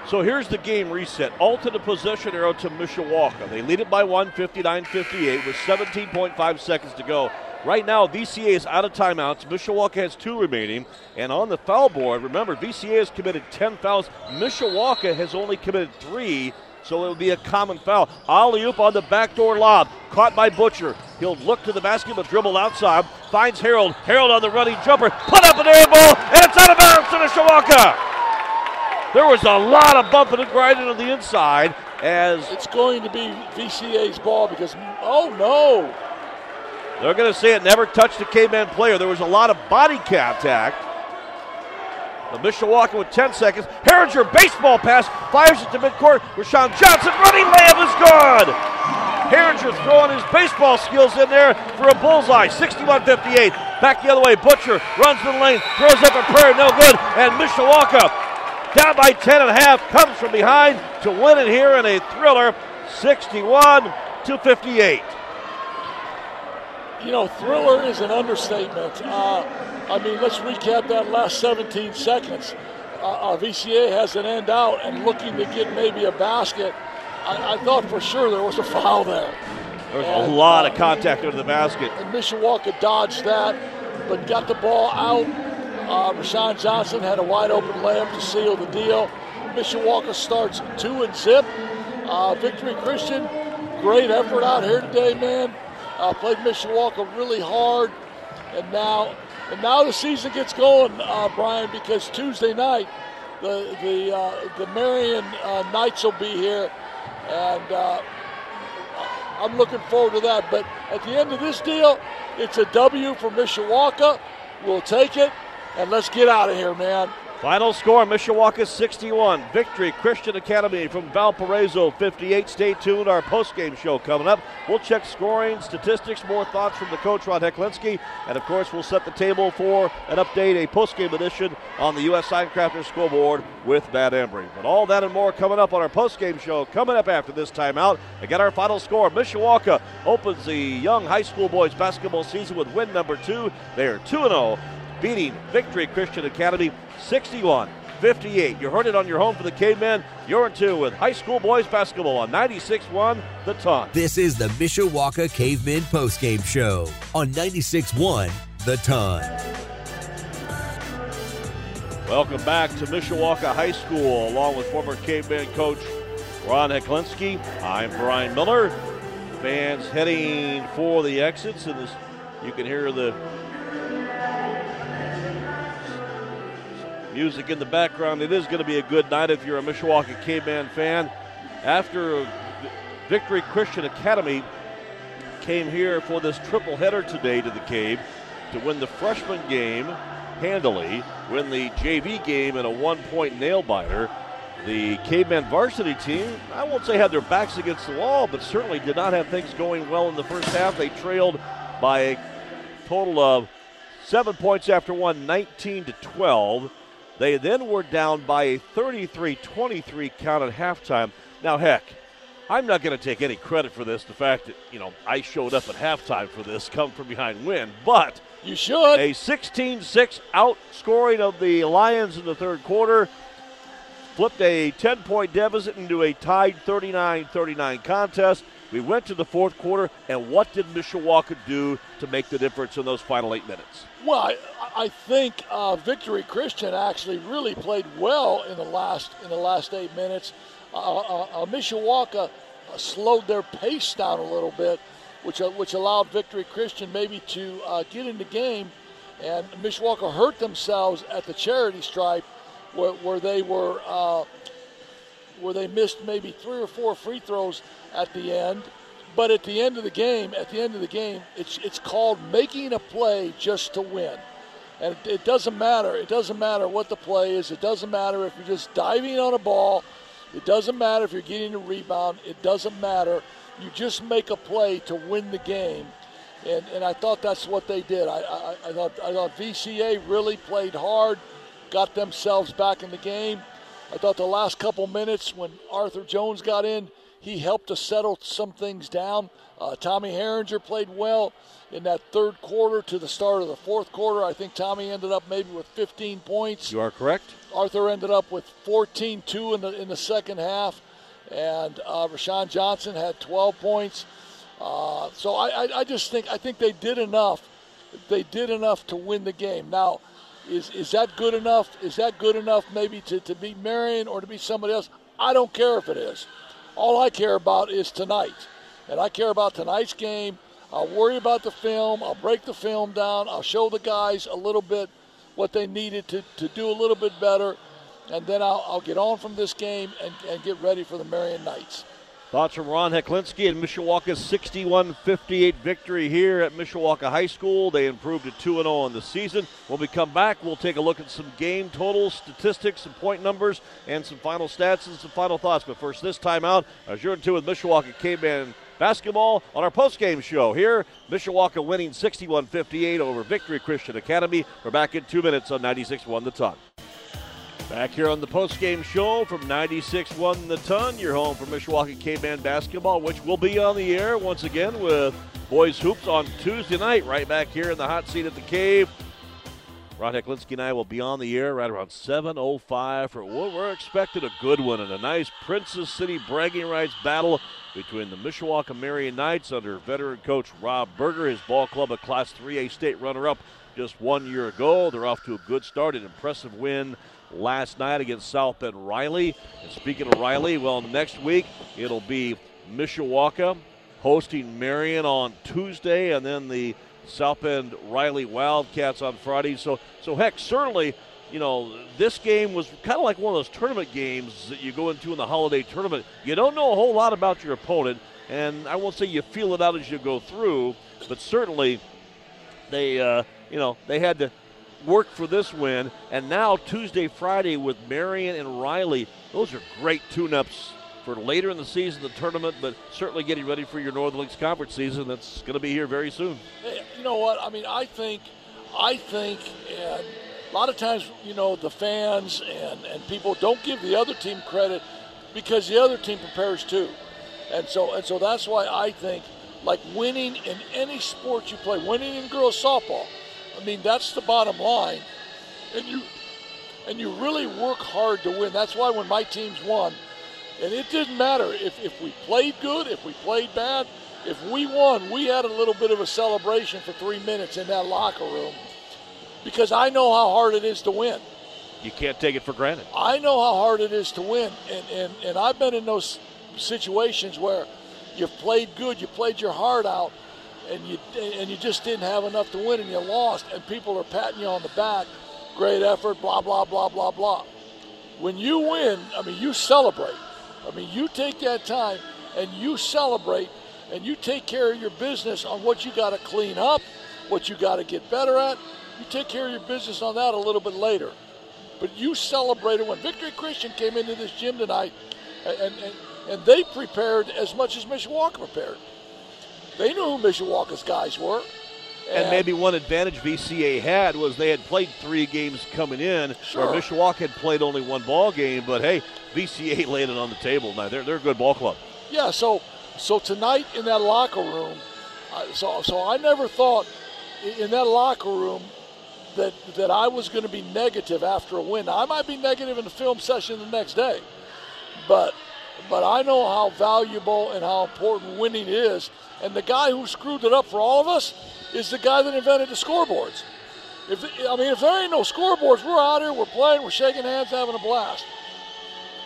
So here's the game reset. All to the possession arrow to Mishawaka. They lead it by one, 59-58, with 17.5 seconds to go. Right now, VCA is out of timeouts. Mishawaka has two remaining. And on the foul board, remember, VCA has committed 10 fouls. Mishawaka has only committed three. so it will be a common foul. Alley oop on the backdoor lob, caught by Butcher. He'll look to the basket, but dribble outside. Finds Harold. Harold on the running jumper, put up an air ball, and it's out of bounds to Mishawaka. There was a lot of bumping and grinding on the inside as it's going to be VCA's ball because oh no, they're going to say it never touched the K-man player. There was a lot of body contact. The Mishawaka with 10 seconds. Herringer baseball pass fires it to midcourt. Rashawn Johnson running layup is good. Herringer throwing his baseball skills in there for a bullseye. 61-58. Back the other way. Butcher runs the lane, throws up a prayer, no good. And Mishawaka down by 10 and a half comes from behind to win it here in a thriller. 61 to 58 you know, thriller is an understatement. Uh, I mean, let's recap that last 17 seconds. Uh, uh VCA has an end out and looking to get maybe a basket. I, I thought for sure there was a foul there. There was and, a lot uh, of contact under the basket. And Mishawaka dodged that, but got the ball out. Uh, Rashawn Johnson had a wide open layup to seal the deal. Mishawaka starts two and zip. Uh, Victory Christian, great effort out here today, man. Uh, played Mishawaka really hard, and now and now the season gets going, uh, Brian, because Tuesday night the the uh, the Marian uh, Knights will be here, and uh, I'm looking forward to that. But at the end of this deal, it's a W for Mishawaka. We'll take it, and let's get out of here, man. Final score Mishawaka 61. Victory Christian Academy from Valparaiso 58. Stay tuned. Our post-game show coming up. We'll check scoring, statistics, more thoughts from the coach, Ron Heklinski. And of course, we'll set the table for an update, a post-game edition on the U.S. Signcrafters scoreboard with Matt Embry. But all that and more coming up on our post-game show coming up after this timeout. Again, our final score Mishawaka opens the young high school boys basketball season with win number two. They are 2 0 beating Victory Christian Academy 61 58. You heard it on your home for the Cavemen. You're in two with high school boys basketball on 96 1 The Ton. This is the Mishawaka Cavemen postgame show on 96 1 The Ton. Welcome back to Mishawaka High School, along with former Caveman coach Ron Heklinski. I'm Brian Miller. Fans heading for the exits, and this, you can hear the music in the background. It is going to be a good night if you're a Mishawaka Caveman fan. After Victory Christian Academy came here for this triple header today to the Cave to win the freshman game handily, win the JV game in a one point nail biter. The Caveman varsity team, I won't say had their backs against the wall, but certainly did not have things going well in the first half. They trailed by a total of seven points after one, 19 to 12. They then were down by a 33 23 count at halftime. Now, heck, I'm not going to take any credit for this. The fact that, you know, I showed up at halftime for this come from behind win, but. You should. A 16 6 outscoring of the Lions in the third quarter flipped a 10 point deficit into a tied 39 39 contest. We went to the fourth quarter, and what did Mishawaka do to make the difference in those final eight minutes? Well, I, I think uh, Victory Christian actually really played well in the last in the last eight minutes. Uh, uh, uh Mishawaka uh, slowed their pace down a little bit, which uh, which allowed Victory Christian maybe to get in the game, and Mishawaka hurt themselves at the charity stripe, where, where they were where they missed maybe three or four free throws at the end. But at the end of the game, at the end of the game, it's it's called making a play just to win. And it, it doesn't matter. It doesn't matter what the play is. It doesn't matter if you're just diving on a ball. It doesn't matter if you're getting a rebound. It doesn't matter. You just make a play to win the game. And, and I thought that's what they did. I, I, I, thought, I thought VCA really played hard, got themselves back in the game. I thought the last couple minutes when Arthur Jones got in, he helped to settle some things down. Uh, Tommy Herringer played well in that third quarter to the start of the fourth quarter. I think Tommy ended up maybe with 15 points. You are correct. Arthur ended up with 14-2 in the in the second half, and uh, Rashawn Johnson had 12 points. Uh, so I, I, I just think I think they did enough. They did enough to win the game. Now, is is that good enough? Is that good enough maybe to, to beat Marian or to be somebody else? I don't care if it is. all I care about is tonight. And I care about tonight's game. I'll worry about the film. I'll break the film down. I'll show the guys a little bit what they needed to, to do a little bit better. And then I'll, I'll get on from this game and, and get ready for the Marian Knights. Thoughts from Ron Heklinski and Mishawaka's 61 58 victory here at Mishawaka High School. They improved to 2 0 in the season. When we come back, we'll take a look at some game totals, statistics, some point numbers, and some final stats and some final thoughts. But first, this time out, as you're in two with Mishawaka Caveman basketball on our post-game show here. Mishawaka winning 61 58 over Victory Christian Academy. We're back in two minutes on 96 1 the ton. Back here on the post-game show from 96-1 the ton, your home for Mishawaka Caveman basketball, which will be on the air once again with boys hoops on Tuesday night, right back here in the hot seat at the cave. Ron Heklinski and I will be on the air right around 7.05 for what we're expecting a good one and a nice Princess City bragging rights battle between the Mishawaka Marian Knights under veteran coach Rob Berger, his ball club, a Class 3A state runner-up just one year ago. They're off to a good start, an impressive win last night against South Bend Riley. And speaking of Riley, well, next week it'll be Mishawaka hosting Marian on Tuesday, and then the South Bend Riley Wildcats on Friday. So, so heck, certainly, you know, this game was kind of like one of those tournament games that you go into in the holiday tournament. You don't know a whole lot about your opponent, and I won't say you feel it out as you go through, but certainly they, uh, you know, they had to work for this win. And now Tuesday, Friday with Marian and Riley, those are great tune-ups for later in the season, the tournament, but certainly getting ready for your Northern Lakes Conference season that's going to be here very soon. You know what? I mean, I think, I think, and a lot of times, you know, the fans and, and people don't give the other team credit because the other team prepares too. And so, and so that's why I think, like winning in any sport you play, winning in girls softball, I mean, that's the bottom line. And you and you really work hard to win. That's why when my teams won, and it didn't matter if, if we played good, if we played bad, if we won, we had a little bit of a celebration for three minutes in that locker room because I know how hard it is to win. You can't take it for granted. I know how hard it is to win. And, and, and I've been in those situations where you've played good, you played your heart out, and you and you just didn't have enough to win and you lost and people are patting you on the back great effort blah blah blah blah blah. When you win i mean you celebrate. I mean you take that time and you celebrate and you take care of your business on what you got to clean up what you got to get better at. You take care of your business on that a little bit later. But you celebrated when victory christian came into this gym tonight and, and, and they prepared as much as mishawaka prepared they knew who Mishawaka's guys were. And, and, maybe one advantage VCA had was they had played three games coming in, sure. where Mishawaka had played only one ball game. But hey, VCA laid it on the table. Now they're they're a good ball club. Yeah. So so tonight in that locker room, so so I never thought in that locker room that that I was going to be negative after a win. I might be negative in the film session the next day, but but I know how valuable and how important winning is. And the guy who screwed it up for all of us is the guy that invented the scoreboards. If I mean, if there ain't no scoreboards, we're out here, we're playing, we're shaking hands, having a blast.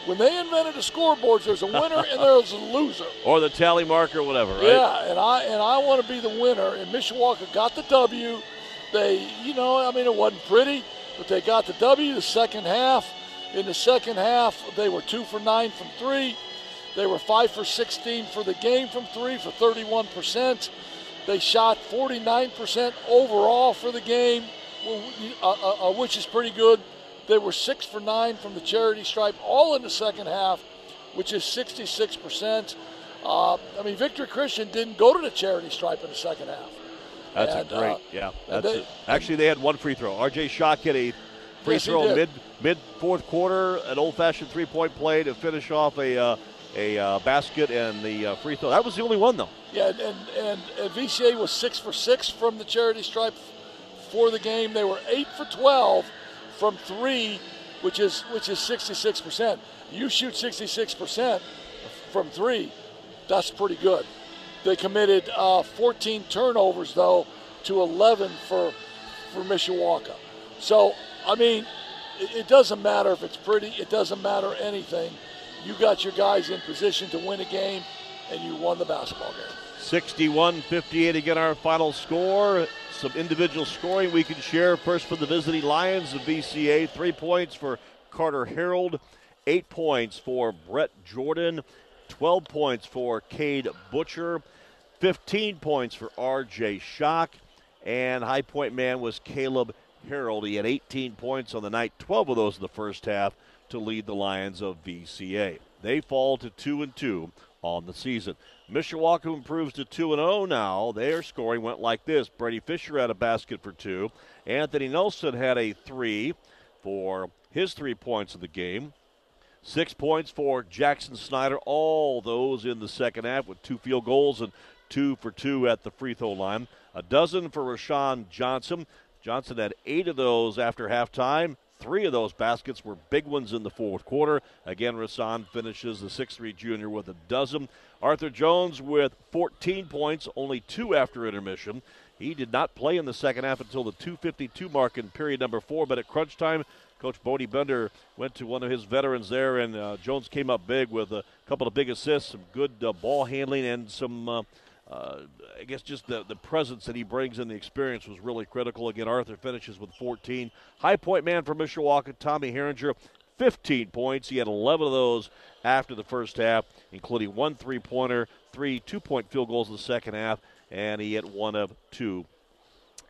When they invented the scoreboards, there's a winner and there's a loser. Or the tally marker, whatever, right? Yeah, and I and I want to be the winner. And Mishawaka got the W. They, you know, I mean, it wasn't pretty, but they got the W. The second half. In the second half, they were two for nine from three. They were 5 for 16 for the game from three for 31%. They shot 49% overall for the game, uh, uh, uh, which is pretty good. They were 6 for 9 from the charity stripe, all in the second half, which is 66%. Uh, I mean, Victor Christian didn't go to the charity stripe in the second half. That's and, a great, uh, yeah. That's they, actually, they had one free throw. R.J. Shock hit a free yes, throw mid mid fourth quarter, an old fashioned three point play to finish off a uh, a uh, basket and the uh, free throw. That was the only one, though. Yeah, and, and, and VCA was six for six from the charity stripe for the game. They were eight for 12 from three, which is which is 66 percent. You shoot 66 percent from three, that's pretty good. They committed uh, 14 turnovers though to 11 for for Mishawaka. So I mean, it, it doesn't matter if it's pretty. It doesn't matter anything you got your guys in position to win a game, and you won the basketball game. 61 58 again, our final score. Some individual scoring we can share. First for the visiting Lions of VCA, three points for Carter Harold, eight points for Brett Jordan, 12 points for Cade Butcher, 15 points for RJ Shock, and high point man was Caleb Harold. He had 18 points on the night, 12 of those in the first half to lead the Lions of VCA. They fall to 2 and 2 on the season. Mishawaka improves to 2 and 0 now. Their scoring went like this Brady Fisher had a basket for two. Anthony Nelson had a three for his three points of the game. Six points for Jackson Snyder, all those in the second half with two field goals and two for two at the free throw line. A dozen for Rashawn Johnson. Johnson had eight of those after halftime. Three of those baskets were big ones in the fourth quarter. Again, Rashawn finishes the 6'3 junior with a dozen. Arthur Jones with 14 points, only two after intermission. He did not play in the second half until the 252 mark in period number four, but at crunch time, Coach Bodie Bender went to one of his veterans there, and uh, Jones came up big with a couple of big assists, some good uh, ball handling, and some uh, uh, I guess just the, the presence that he brings and the experience was really critical. Again, Arthur finishes with 14. High point man for Mishawaka, Tommy Herringer, 15 points. He had 11 of those after the first half, including one three pointer, three two point field goals in the second half, and he hit one of two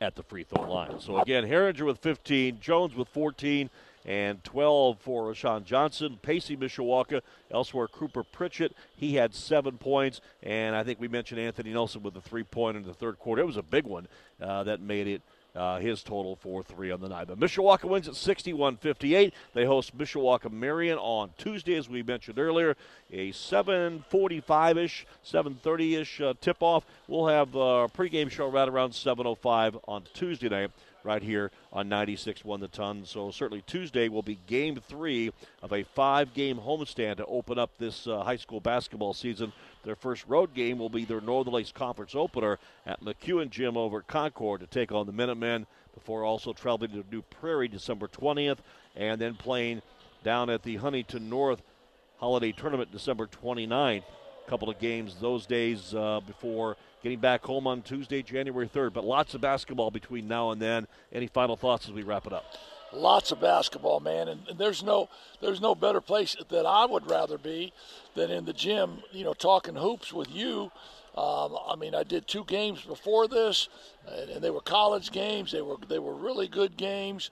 at the free throw line. So again, Herringer with 15, Jones with 14, and 12 for Rashawn Johnson. Pacey Mishawaka, elsewhere Cooper Pritchett, he had seven points, and I think we mentioned Anthony Nelson with the three point in the third quarter. It was a big one uh, that made it. Uh, his total for three on the night. But Mishawaka wins at 61 58. They host Mishawaka Marian on Tuesday, as we mentioned earlier. A 745 ish, 730 ish uh, tip off. We'll have uh, a pregame show right around 705 on Tuesday night right here on 96.1 The Ton. So certainly Tuesday will be game three of a five-game homestand to open up this uh, high school basketball season. Their first road game will be their Northern Lakes Conference opener at McEwen Gym over at Concord to take on the Minutemen before also traveling to New Prairie December 20th and then playing down at the Huntington North Holiday Tournament December 29th. A couple of games those days uh, before getting back home on Tuesday, January 3rd. But lots of basketball between now and then. Any final thoughts as we wrap it up? Lots of basketball, man, and, and there's no there's no better place that I would rather be than in the gym. You know, talking hoops with you. Um, I mean, I did two games before this, and, and they were college games. They were they were really good games,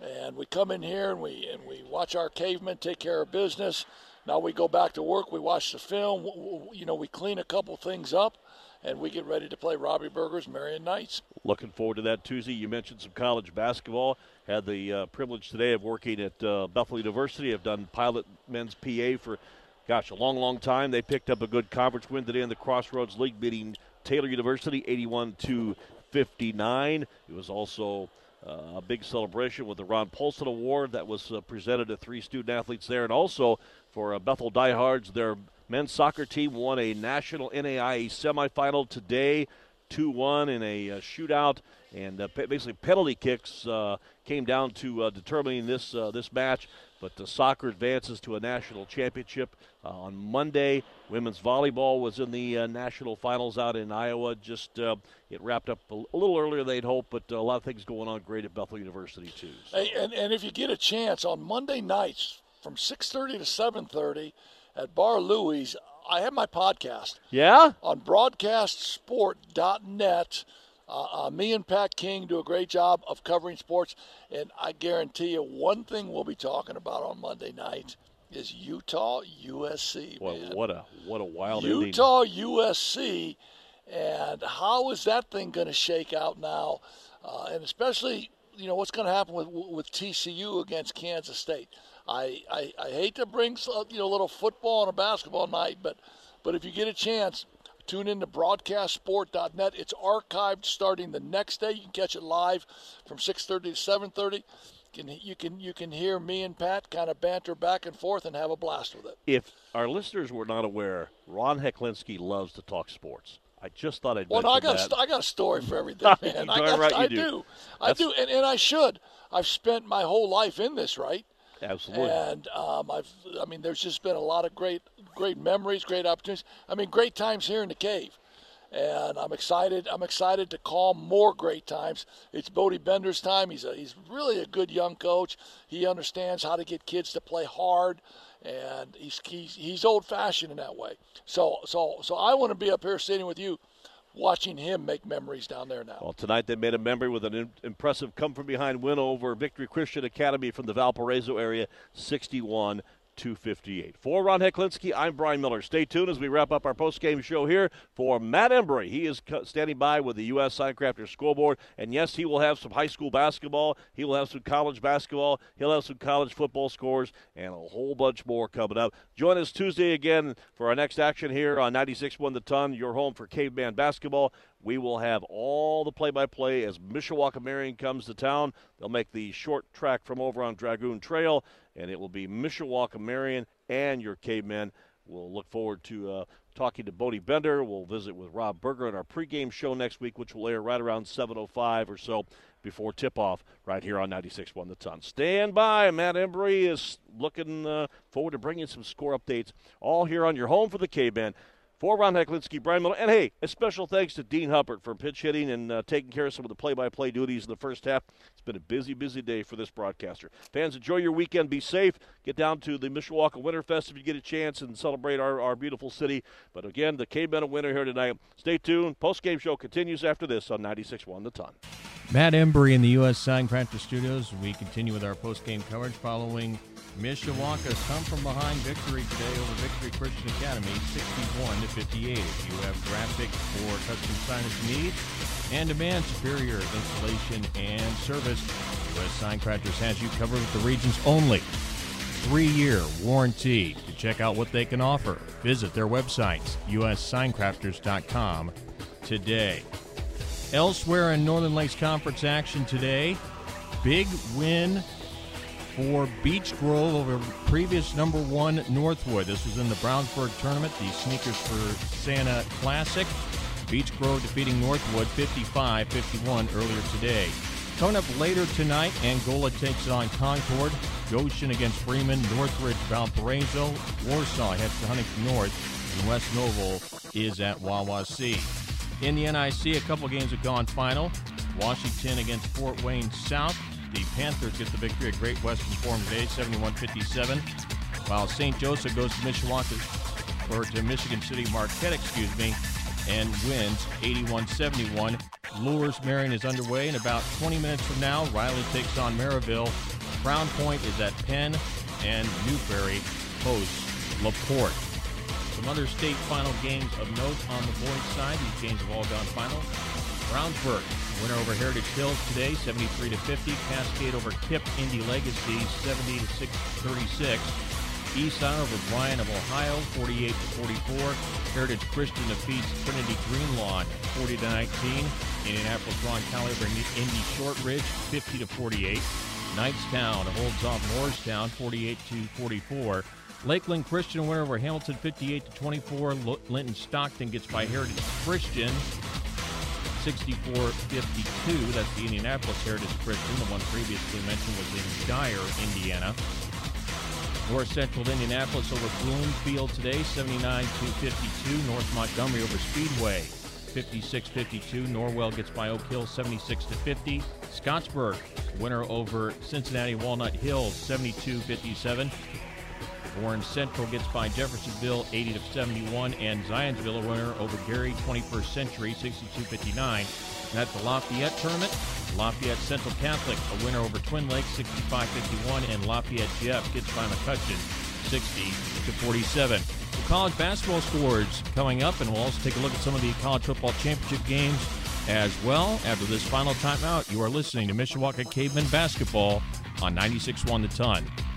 and we come in here and we and we watch our cavemen take care of business. Now we go back to work. We watch the film. You know, we clean a couple things up and we get ready to play Robbie Berger's, Marian Knights. Looking forward to that Tuesday. You mentioned some college basketball. Had the uh, privilege today of working at uh, Bethel University. I've done pilot men's PA for, gosh, a long, long time. They picked up a good conference win today in the Crossroads League, beating Taylor University 81 to 59. It was also uh, a big celebration with the Ron Paulson Award that was uh, presented to three student athletes there, and also for uh, Bethel Diehards, their men's soccer team won a national NAIA semifinal today, 2-1 in a uh, shootout, and uh, basically penalty kicks uh, came down to uh, determining this uh, this match. But the soccer advances to a national championship uh, on Monday. Women's volleyball was in the national finals out in Iowa. Just it wrapped up a, a, little earlier than they'd hoped, but a lot of things going on great at Bethel University too. So. And, and if you get a chance on Monday nights from 6:30 to 7:30 at Bar Louie's. I have my podcast. Yeah? On broadcastsport.net. Uh, uh, me and Pat King do a great job of covering sports, and I guarantee you one thing we'll be talking about on Monday night is Utah USC. Well, what a what a wild Utah ending. USC, and how is that thing going to shake out now? Uh, and especially, you know, what's going to happen with with TCU against Kansas State? I, I, I hate to bring you know a little football on a basketball night, but but if you get a chance, tune in to broadcastsport.net. It's archived starting the next day. You can catch it live from 6:30 to 7:30. You can, you can you can hear me and Pat kind of banter back and forth and have a blast with it. If our listeners were not aware, Ron Heklinski loves to talk sports. I just thought I'd. Well, no, I got that. A, I got a story for everything, man. I, got, right, I do. do. I do, and, and I should. I've spent my whole life in this, right? Absolutely. And um, I've, I mean, there's just been a lot of great, great memories, great opportunities. I mean, great times here in the cave. And I'm excited. I'm excited to call more great times. It's Bodie Bender's time. He's a, he's really a good young coach. He understands how to get kids to play hard, and he's he's, he's old fashioned in that way. So so so I want to be up here sitting with you watching him make memories down there now. Well, tonight they made a memory with an impressive come from behind win over Victory Christian Academy from the Valparaiso area, 61 258. For Ron Heklinski, I'm Brian Miller. Stay tuned as we wrap up our post-game show here for Matt Embry. He is standing by with the U.S. Signcrafter scoreboard, and yes, he will have some high school basketball. He will have some college basketball. He'll have some college football scores and a whole bunch more coming up. Join us Tuesday again for our next action here on 96.1 The Ton, your home for Caveman basketball. We will have all the play-by-play as Mishawaka Marian comes to town. They'll make the short track from over on Dragoon Trail and it will be Mishawaka Marian and your cavemen. We'll look forward to uh, talking to Bodie Bender. We'll visit with Rob Berger at our pregame show next week, which will air right around 7.05 or so before tip-off right here on 96.1 The Ton. Stand by. Matt Embry is looking uh, forward to bringing some score updates all here on your home for the K-Band. For Ron Heklinski, Brian Miller, and hey, a special thanks to Dean Huppert for pitch hitting and uh, taking care of some of the play-by-play duties in the first half. It's been a busy, busy day for this broadcaster. Fans, enjoy your weekend. Be safe. Get down to the Mishawaka Winterfest if you get a chance and celebrate our, our beautiful city. But again, the K-Men winner here tonight. Stay tuned. Post-game show continues after this on 96.1 The Ton. Matt Embry in the U.S. Signcrafter Studios. We continue with our post-game coverage following Mishawaka's come from behind victory today over Victory Christian Academy, 61 to 58. If you have graphics or custom signage needs and demand superior installation and service, U.S. Signcrafters has you covered with the region's only three-year warranty. To check out what they can offer, visit their websites, ussigncrafters.com today. Elsewhere in Northern Lakes Conference action today, big win for Beech Grove over previous number one Northwood. This was in the Brownsburg tournament, the Sneakers for Santa Classic. Beech Grove defeating Northwood 55 51 earlier today. Coming up later tonight, Angola takes on Concord, Goshen against Freeman, Northridge, Valparaiso, Warsaw heads to Huntington North, and West Noble is at Wawasee. In the NIC, a couple games have gone final. Washington against Fort Wayne South, the Panthers get the victory at Great Western Forum today, 71-57, while St. Joseph goes to Mishawaka, or to Michigan City Marquette, excuse me, and wins 81-71. Lures Marion is underway in about 20 minutes from now. Riley takes on Maryville. Crown Point is at Penn, and New Prairie hosts LaPorte. Some other state final games of note on the boys' side. These games have all gone final. Brownsburg Winner over Heritage Hills today, 73 to 50. Cascade over KIPP Indy Legacy, 70 to 636. Eastside over Bryan of Ohio, 48 to 44. Heritage Christian defeats Trinity Greenlawn, 40 to 19. Indianapolis Ron Cali over Indy Shortridge, 50 to 48. Knightstown holds off Morristown, 48 to 44. Lakeland Christian winner over Hamilton, 58 to 24. Linton Stockton gets by Heritage Christian, 64-52. That's the Indianapolis Heritage Christian. The one previously mentioned was in Dyer, Indiana. North Central Indianapolis over Bloomfield today, 79-52. North Montgomery over Speedway, 56-52. Norwell gets by Oak Hill, 76-50. Scottsburg winner over Cincinnati Walnut Hills, 72-57. Warren Central gets by Jeffersonville 80 to 71, and Zionsville a winner over Gary 21st Century 62-59. That's the Lafayette tournament. Lafayette Central Catholic a winner over Twin Lakes 65-51, and Lafayette Jeff gets by McCutcheon 60 to 47. The college basketball scores coming up, and we'll also take a look at some of the college football championship games as well. After this final timeout, you are listening to Mishawaka Caveman Basketball on 96.1 The Ton.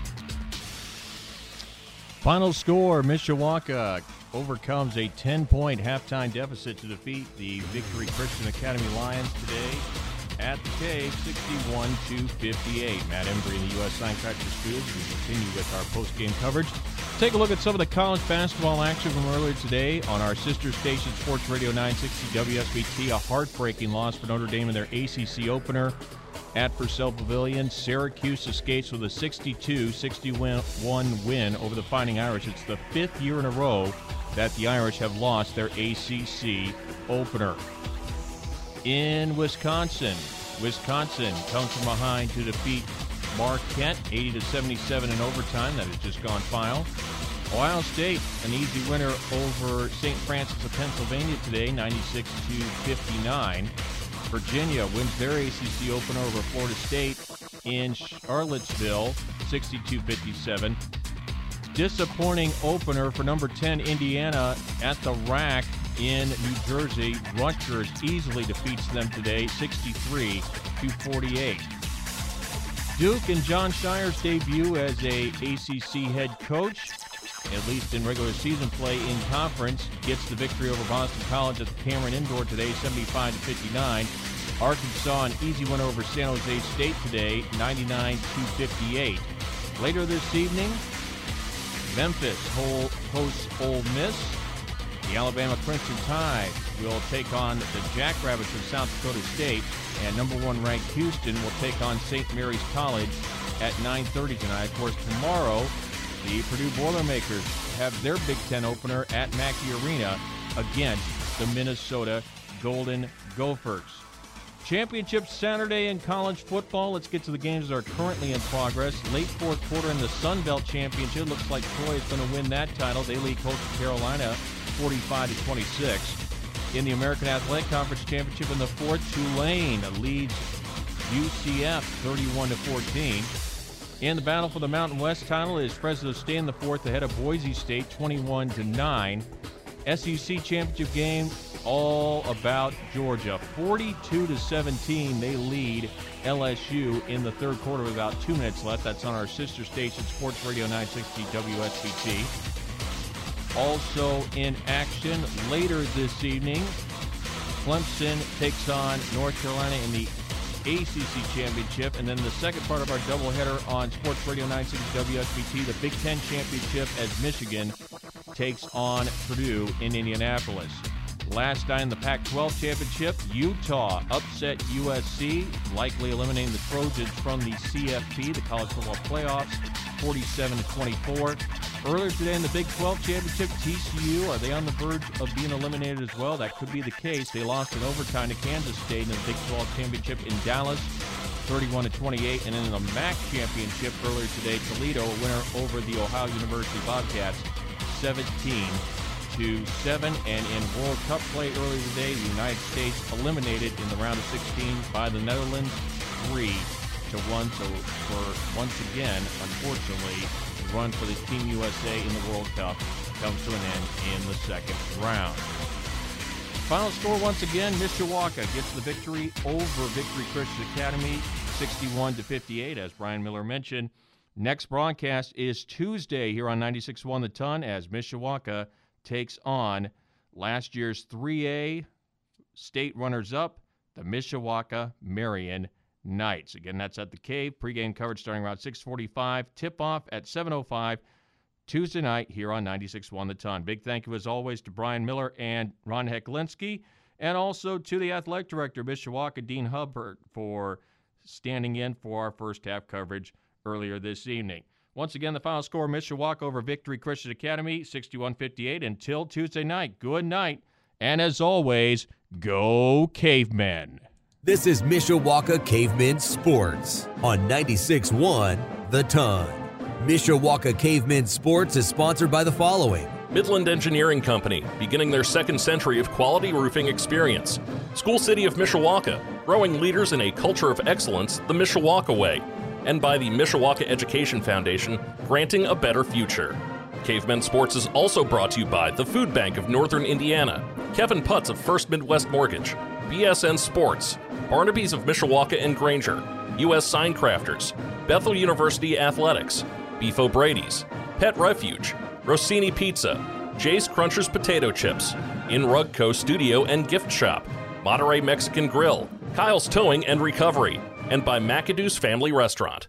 Final score Mishawaka overcomes a 10 point halftime deficit to defeat the Victory Christian Academy Lions today at the cave, 61 to 58. Matt Embry in the U.S. Signcrafter Studios. We continue with our post-game coverage. Take a look at some of the college basketball action from earlier today on our sister station, Sports Radio 960 WSBT. A heartbreaking loss for Notre Dame in their ACC opener at Purcell Pavilion. Syracuse escapes with a 62 61 win over the Fighting Irish. It's the fifth year in a row that the Irish have lost their ACC opener. In Wisconsin, Wisconsin comes from behind to defeat Marquette 80 to 77 in overtime. That has just gone final. Ohio State, an easy winner over St. Francis of Pennsylvania today, 96 to 59. Virginia wins their ACC opener over Florida State in Charlottesville, 62 57. Disappointing opener for number 10 Indiana at the RAC in New Jersey. Rutgers easily defeats them today, 63 to 48. Duke and Jon Scheyer's debut as a ACC head coach, at least in regular season play in conference, gets the victory over Boston College at the Cameron Indoor today, 75 to 59. Arkansas an easy win over San Jose State today, 99 to 58. Later this evening, Memphis hosts Ole Miss. The Alabama Crimson Tide will take on the Jackrabbits of South Dakota State, and number one ranked Houston will take on St. Mary's College at 9:30 tonight. Of course, tomorrow the Purdue Boilermakers have their Big Ten opener at Mackey Arena against the Minnesota Golden Gophers. Championship Saturday in college football. Let's get to the games that are currently in progress. Late fourth quarter in the Sun Belt Championship. Looks like Troy is going to win that title. They lead Coastal Carolina 45 to 26. In the American Athletic Conference Championship in the fourth, Tulane leads UCF 31 to 14. In the battle for the Mountain West title is Fresno State in the fourth ahead of Boise State 21 to 9. SEC championship game all about Georgia. 42 to 17, they lead LSU in the third quarter with about two minutes left. That's on our sister station, Sports Radio 960 WSBT. Also in action later this evening, Clemson takes on North Carolina in the ACC Championship. And then the second part of our doubleheader on Sports Radio 960 WSBT, the Big Ten Championship as Michigan takes on Purdue in Indianapolis. Last night in the Pac 12 championship, Utah upset USC, likely eliminating the Trojans from the CFP, the college football playoffs, 47 to 24. Earlier today in the Big 12 championship, TCU, are they on the verge of being eliminated as well? That could be the case. They lost in overtime to Kansas State in the Big 12 championship in Dallas. 31 to 28, and in the MAC championship earlier today, Toledo a winner over the Ohio University Bobcats, 17 to 7. And in World Cup play earlier today, the United States eliminated in the round of 16 by the Netherlands 3 to 1. So for once again, unfortunately, the run for the Team USA in the World Cup comes to an end in the second round. Final score once again, Mishawaka gets the victory over Victory Christian Academy, 61 to 58, as Brian Miller mentioned. Next broadcast is Tuesday here on 96.1 The Ton as Mishawaka takes on last year's 3A state runners up, the Mishawaka Marian Knights. Again, that's at the Cave. Pregame coverage starting around 6:45. Tip off at 7:05 Tuesday night here on 96.1 The Ton. Big thank you as always to Brian Miller and Ron Heklinski, and also to the athletic director Mishawaka Dean Hubbard for standing in for our first half coverage earlier this evening. Once again, the final score Mishawaka over Victory Christian Academy, 61 58. Until Tuesday night, good night. And as always, go cavemen. This is Mishawaka Cavemen Sports on 96.1 The Ton. Mishawaka Cavemen Sports is sponsored by the following. Midland Engineering Company, beginning their second century of quality roofing experience. School City of Mishawaka, growing leaders in a culture of excellence the Mishawaka way and by the Mishawaka Education Foundation, granting a better future. Cavemen Sports is also brought to you by the Food Bank of Northern Indiana, Kevin Putz of First Midwest Mortgage, BSN Sports, Barnaby's of Mishawaka and Granger, U.S. Sign Crafters, Bethel University Athletics, Beef O'Brady's, Pet Refuge, Rossini Pizza, Jay's Crunchers Potato Chips, In Rugco Studio and Gift Shop, Monterey Mexican Grill, Kyle's Towing and Recovery, and by McAdoo's Family Restaurant.